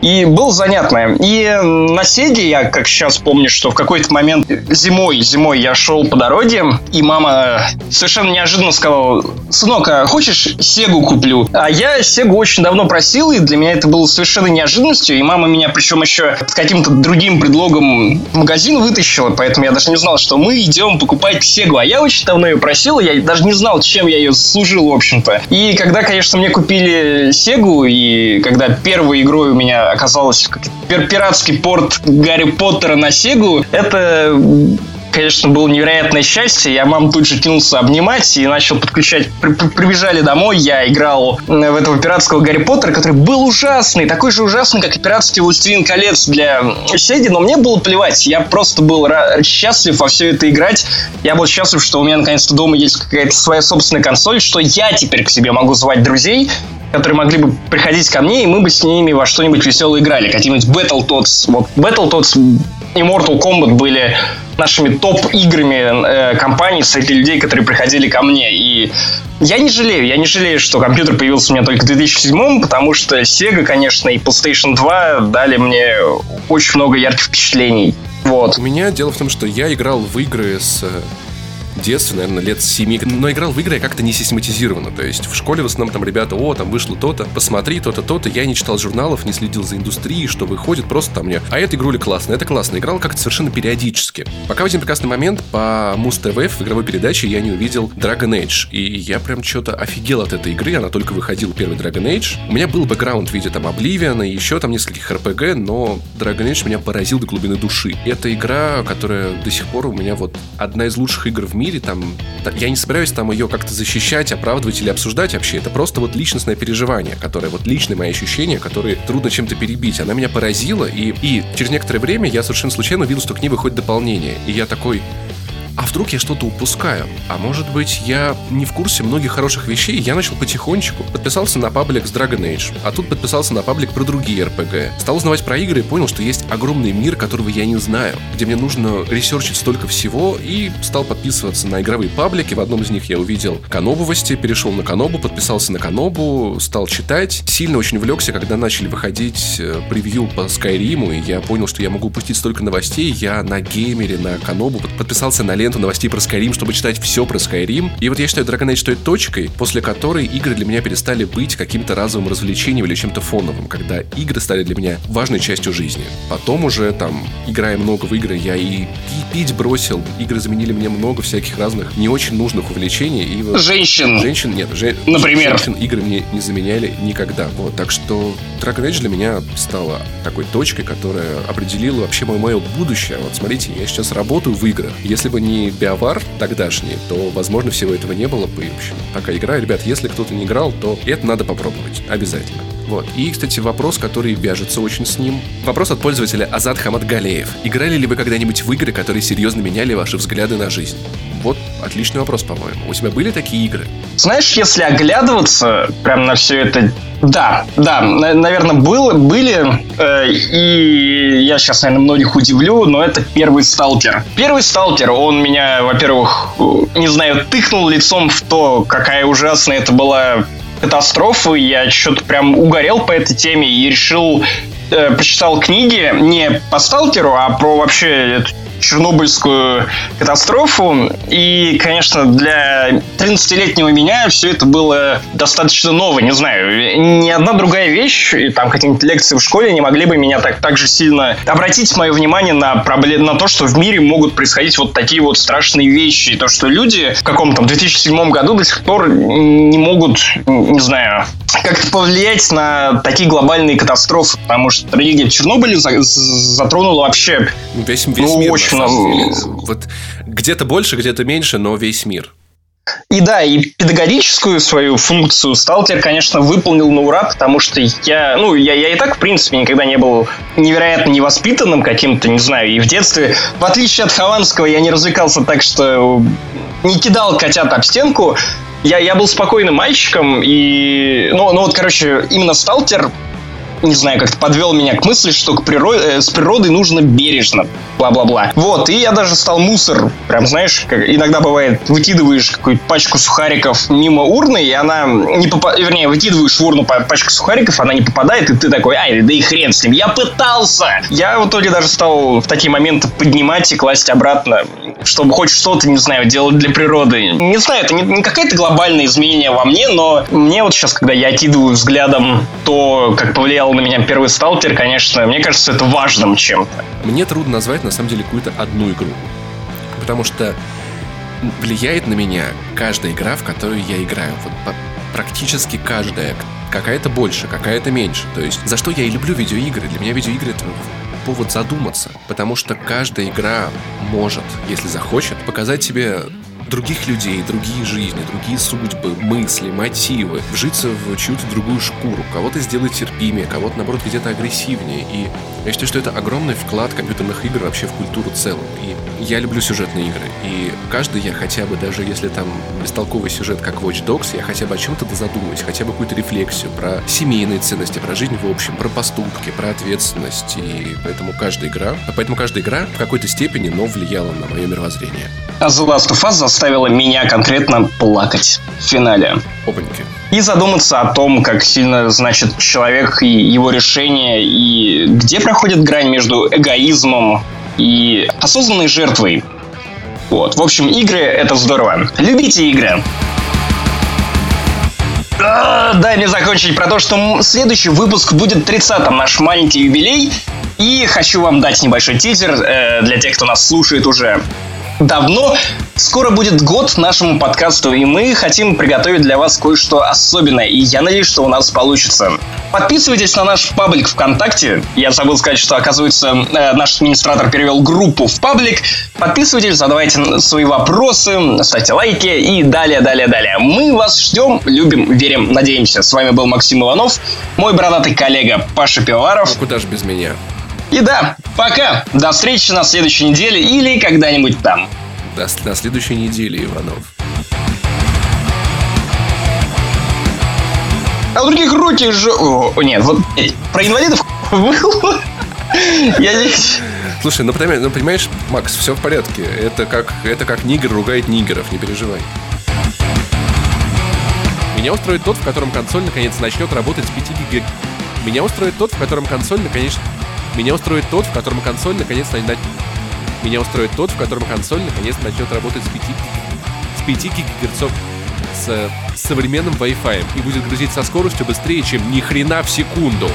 И было занятно. И на Сеге я, как сейчас помню, что в какой-то момент зимой, зимой я шел по дороге, и мама совершенно неожиданно сказала, сынок, а хочешь Сегу куплю? А я Сегу очень давно просил, и для меня это было совершенно неожиданностью, и мама меня причем еще с каким-то другим предлогом в магазин вытащила, поэтому я даже не знал, что мы идем покупать Сегу. А я очень давно ее просил, я даже не знал, чем я ее служил, в общем-то. И когда, конечно, мне купили Сегу, и когда первой игрой у меня оказалось пиратский порт Гарри Поттера на Сегу, это конечно, было невероятное счастье. Я мам тут же кинулся обнимать и начал подключать. При прибежали домой, я играл в этого пиратского Гарри Поттера, который был ужасный, такой же ужасный, как и пиратский Властелин колец для Сеги, но мне было плевать. Я просто был счастлив во все это играть. Я был счастлив, что у меня наконец-то дома есть какая-то своя собственная консоль, что я теперь к себе могу звать друзей, которые могли бы приходить ко мне, и мы бы с ними во что-нибудь веселое играли. Какие-нибудь Battletoads. Вот Battletoads и Mortal Kombat были нашими топ-играми э, компаний среди людей, которые приходили ко мне. И я не жалею, я не жалею, что компьютер появился у меня только в 2007, потому что Sega, конечно, и PlayStation 2 дали мне очень много ярких впечатлений. Вот. У меня дело в том, что я играл в игры с детстве, наверное, лет 7, но играл в игры я как-то не систематизированно. То есть в школе в основном там ребята, о, там вышло то-то, посмотри то-то, то-то. Я не читал журналов, не следил за индустрией, что выходит, просто там мне, а это игрули классно, это классно. Играл как-то совершенно периодически. Пока в один прекрасный момент по Муз ТВ в игровой передаче я не увидел Dragon Age. И я прям что-то офигел от этой игры, она только выходила первый Dragon Age. У меня был бэкграунд в виде там Oblivion и еще там нескольких RPG, но Dragon Age меня поразил до глубины души. Это игра, которая до сих пор у меня вот одна из лучших игр в мире, мире, там, я не собираюсь там ее как-то защищать, оправдывать или обсуждать вообще. Это просто вот личностное переживание, которое вот личные мои ощущения, которые трудно чем-то перебить. Она меня поразила, и, и через некоторое время я совершенно случайно увидел, что к ней выходит дополнение. И я такой, а вдруг я что-то упускаю? А может быть, я не в курсе многих хороших вещей, я начал потихонечку. Подписался на паблик с Dragon Age, а тут подписался на паблик про другие RPG. Стал узнавать про игры и понял, что есть огромный мир, которого я не знаю, где мне нужно ресерчить столько всего, и стал подписываться на игровые паблики. В одном из них я увидел Канобовости, перешел на Канобу, подписался на Канобу, стал читать. Сильно очень влекся, когда начали выходить э, превью по Skyrim, и я понял, что я могу упустить столько новостей. Я на геймере, на Канобу подписался на ленту ленту новостей про Skyrim, чтобы читать все про Skyrim. И вот я считаю Dragon Age той точкой, после которой игры для меня перестали быть каким-то разовым развлечением или чем-то фоновым, когда игры стали для меня важной частью жизни. Потом уже там, играя много в игры, я и пить бросил. Игры заменили мне много всяких разных не очень нужных увлечений. И вот женщин. Женщин, нет. Же, Например. Женщин игры мне не заменяли никогда. Вот, так что Dragon Age для меня стала такой точкой, которая определила вообще мое, мое будущее. Вот смотрите, я сейчас работаю в играх. Если бы не не биовар тогдашний, то, возможно, всего этого не было бы. В общем, такая игра. Ребят, если кто-то не играл, то это надо попробовать. Обязательно. Вот. И, кстати, вопрос, который вяжется очень с ним. Вопрос от пользователя Азат Хамадгалеев. Играли ли вы когда-нибудь в игры, которые серьезно меняли ваши взгляды на жизнь? Вот отличный вопрос, по-моему. У тебя были такие игры? Знаешь, если оглядываться прям на все это да, да, наверное, был, были, э, и я сейчас, наверное, многих удивлю, но это первый сталкер. Первый сталкер, он меня, во-первых, не знаю, тыкнул лицом в то, какая ужасная это была катастрофа. Я что-то прям угорел по этой теме и решил э, прочитал книги не по сталкеру, а про вообще эту Чернобыльскую катастрофу. И, конечно, для 13-летнего меня все это было достаточно ново. Не знаю, ни одна другая вещь, и там какие-нибудь лекции в школе не могли бы меня так, так же сильно обратить мое внимание на, проблем, на то, что в мире могут происходить вот такие вот страшные вещи. И то, что люди в каком-то 2007 году до сих пор не могут, не знаю, как-то повлиять на такие глобальные катастрофы, потому что трагедия в Чернобыле затронула вообще весь, весь ну, мир, очень много. Вот где-то больше, где-то меньше, но весь мир. И да, и педагогическую свою функцию сталкер, конечно, выполнил на ура, потому что я, ну, я, я и так, в принципе, никогда не был невероятно невоспитанным каким-то, не знаю, и в детстве, в отличие от Хованского, я не развлекался так, что не кидал котят об стенку, я, я был спокойным мальчиком, и... Ну, ну вот, короче, именно сталкер не знаю, как-то подвел меня к мысли, что к природе, э, с природой нужно бережно, бла-бла-бла. Вот, и я даже стал мусор, прям, знаешь, как иногда бывает, выкидываешь какую-то пачку сухариков мимо урны, и она не попадает, вернее, выкидываешь в урну пачку сухариков, она не попадает, и ты такой, ай, да и хрен с ним, я пытался! Я в итоге даже стал в такие моменты поднимать и класть обратно, чтобы хоть что-то, не знаю, делать для природы. Не знаю, это не, не какое-то глобальное изменение во мне, но мне вот сейчас, когда я окидываю взглядом то, как повлиял на меня первый сталкер, конечно, мне кажется, это важным чем-то. Мне трудно назвать, на самом деле, какую-то одну игру. Потому что влияет на меня каждая игра, в которую я играю. Вот практически каждая. Какая-то больше, какая-то меньше. То есть, за что я и люблю видеоигры. Для меня видеоигры это повод задуматься. Потому что каждая игра может, если захочет, показать тебе других людей, другие жизни, другие судьбы, мысли, мотивы, вжиться в чью-то другую шкуру, кого-то сделать терпимее, кого-то, наоборот, где-то агрессивнее. И я считаю, что это огромный вклад компьютерных игр вообще в культуру целом. И я люблю сюжетные игры. И каждый я хотя бы, даже если там бестолковый сюжет, как Watch Dogs, я хотя бы о чем-то задумаюсь, хотя бы какую-то рефлексию про семейные ценности, про жизнь в общем, про поступки, про ответственность. И поэтому каждая игра, поэтому каждая игра в какой-то степени, но влияла на мое мировоззрение. А The Last of Us заставила меня конкретно плакать в финале. Опаньки. И задуматься о том, как сильно, значит, человек и его решение, и где проходит грань между эгоизмом и осознанной жертвой. Вот. В общем, игры — это здорово. Любите игры. А, дай мне закончить про то, что следующий выпуск будет 30-м, наш маленький юбилей. И хочу вам дать небольшой тизер э, для тех, кто нас слушает уже давно. Скоро будет год нашему подкасту, и мы хотим приготовить для вас кое-что особенное, и я надеюсь, что у нас получится. Подписывайтесь на наш паблик ВКонтакте. Я забыл сказать, что, оказывается, э, наш администратор перевел группу в паблик. Подписывайтесь, задавайте свои вопросы, ставьте лайки и далее, далее, далее. Мы вас ждем, любим, верим, надеемся. С вами был Максим Иванов, мой бородатый коллега Паша Пиваров. Ну, куда же без меня? И да, пока. До встречи на следующей неделе или когда-нибудь там. До, на следующей неделе, Иванов. А у других руки же... О, нет, вот про инвалидов было. *laughs* Я здесь... Слушай, ну, ну понимаешь, Макс, все в порядке. Это как, это как нигер ругает нигеров, не переживай. Меня устроит тот, в котором консоль наконец начнет работать с 5 гиг... Меня устроит тот, в котором консоль наконец... Меня устроит тот, в котором консоль наконец начнет... Меня устроит тот, в котором консоль наконец начнет работать с 5, с 5 гигагерцов с, с современным Wi-Fi и будет грузить со скоростью быстрее, чем ни хрена в секунду.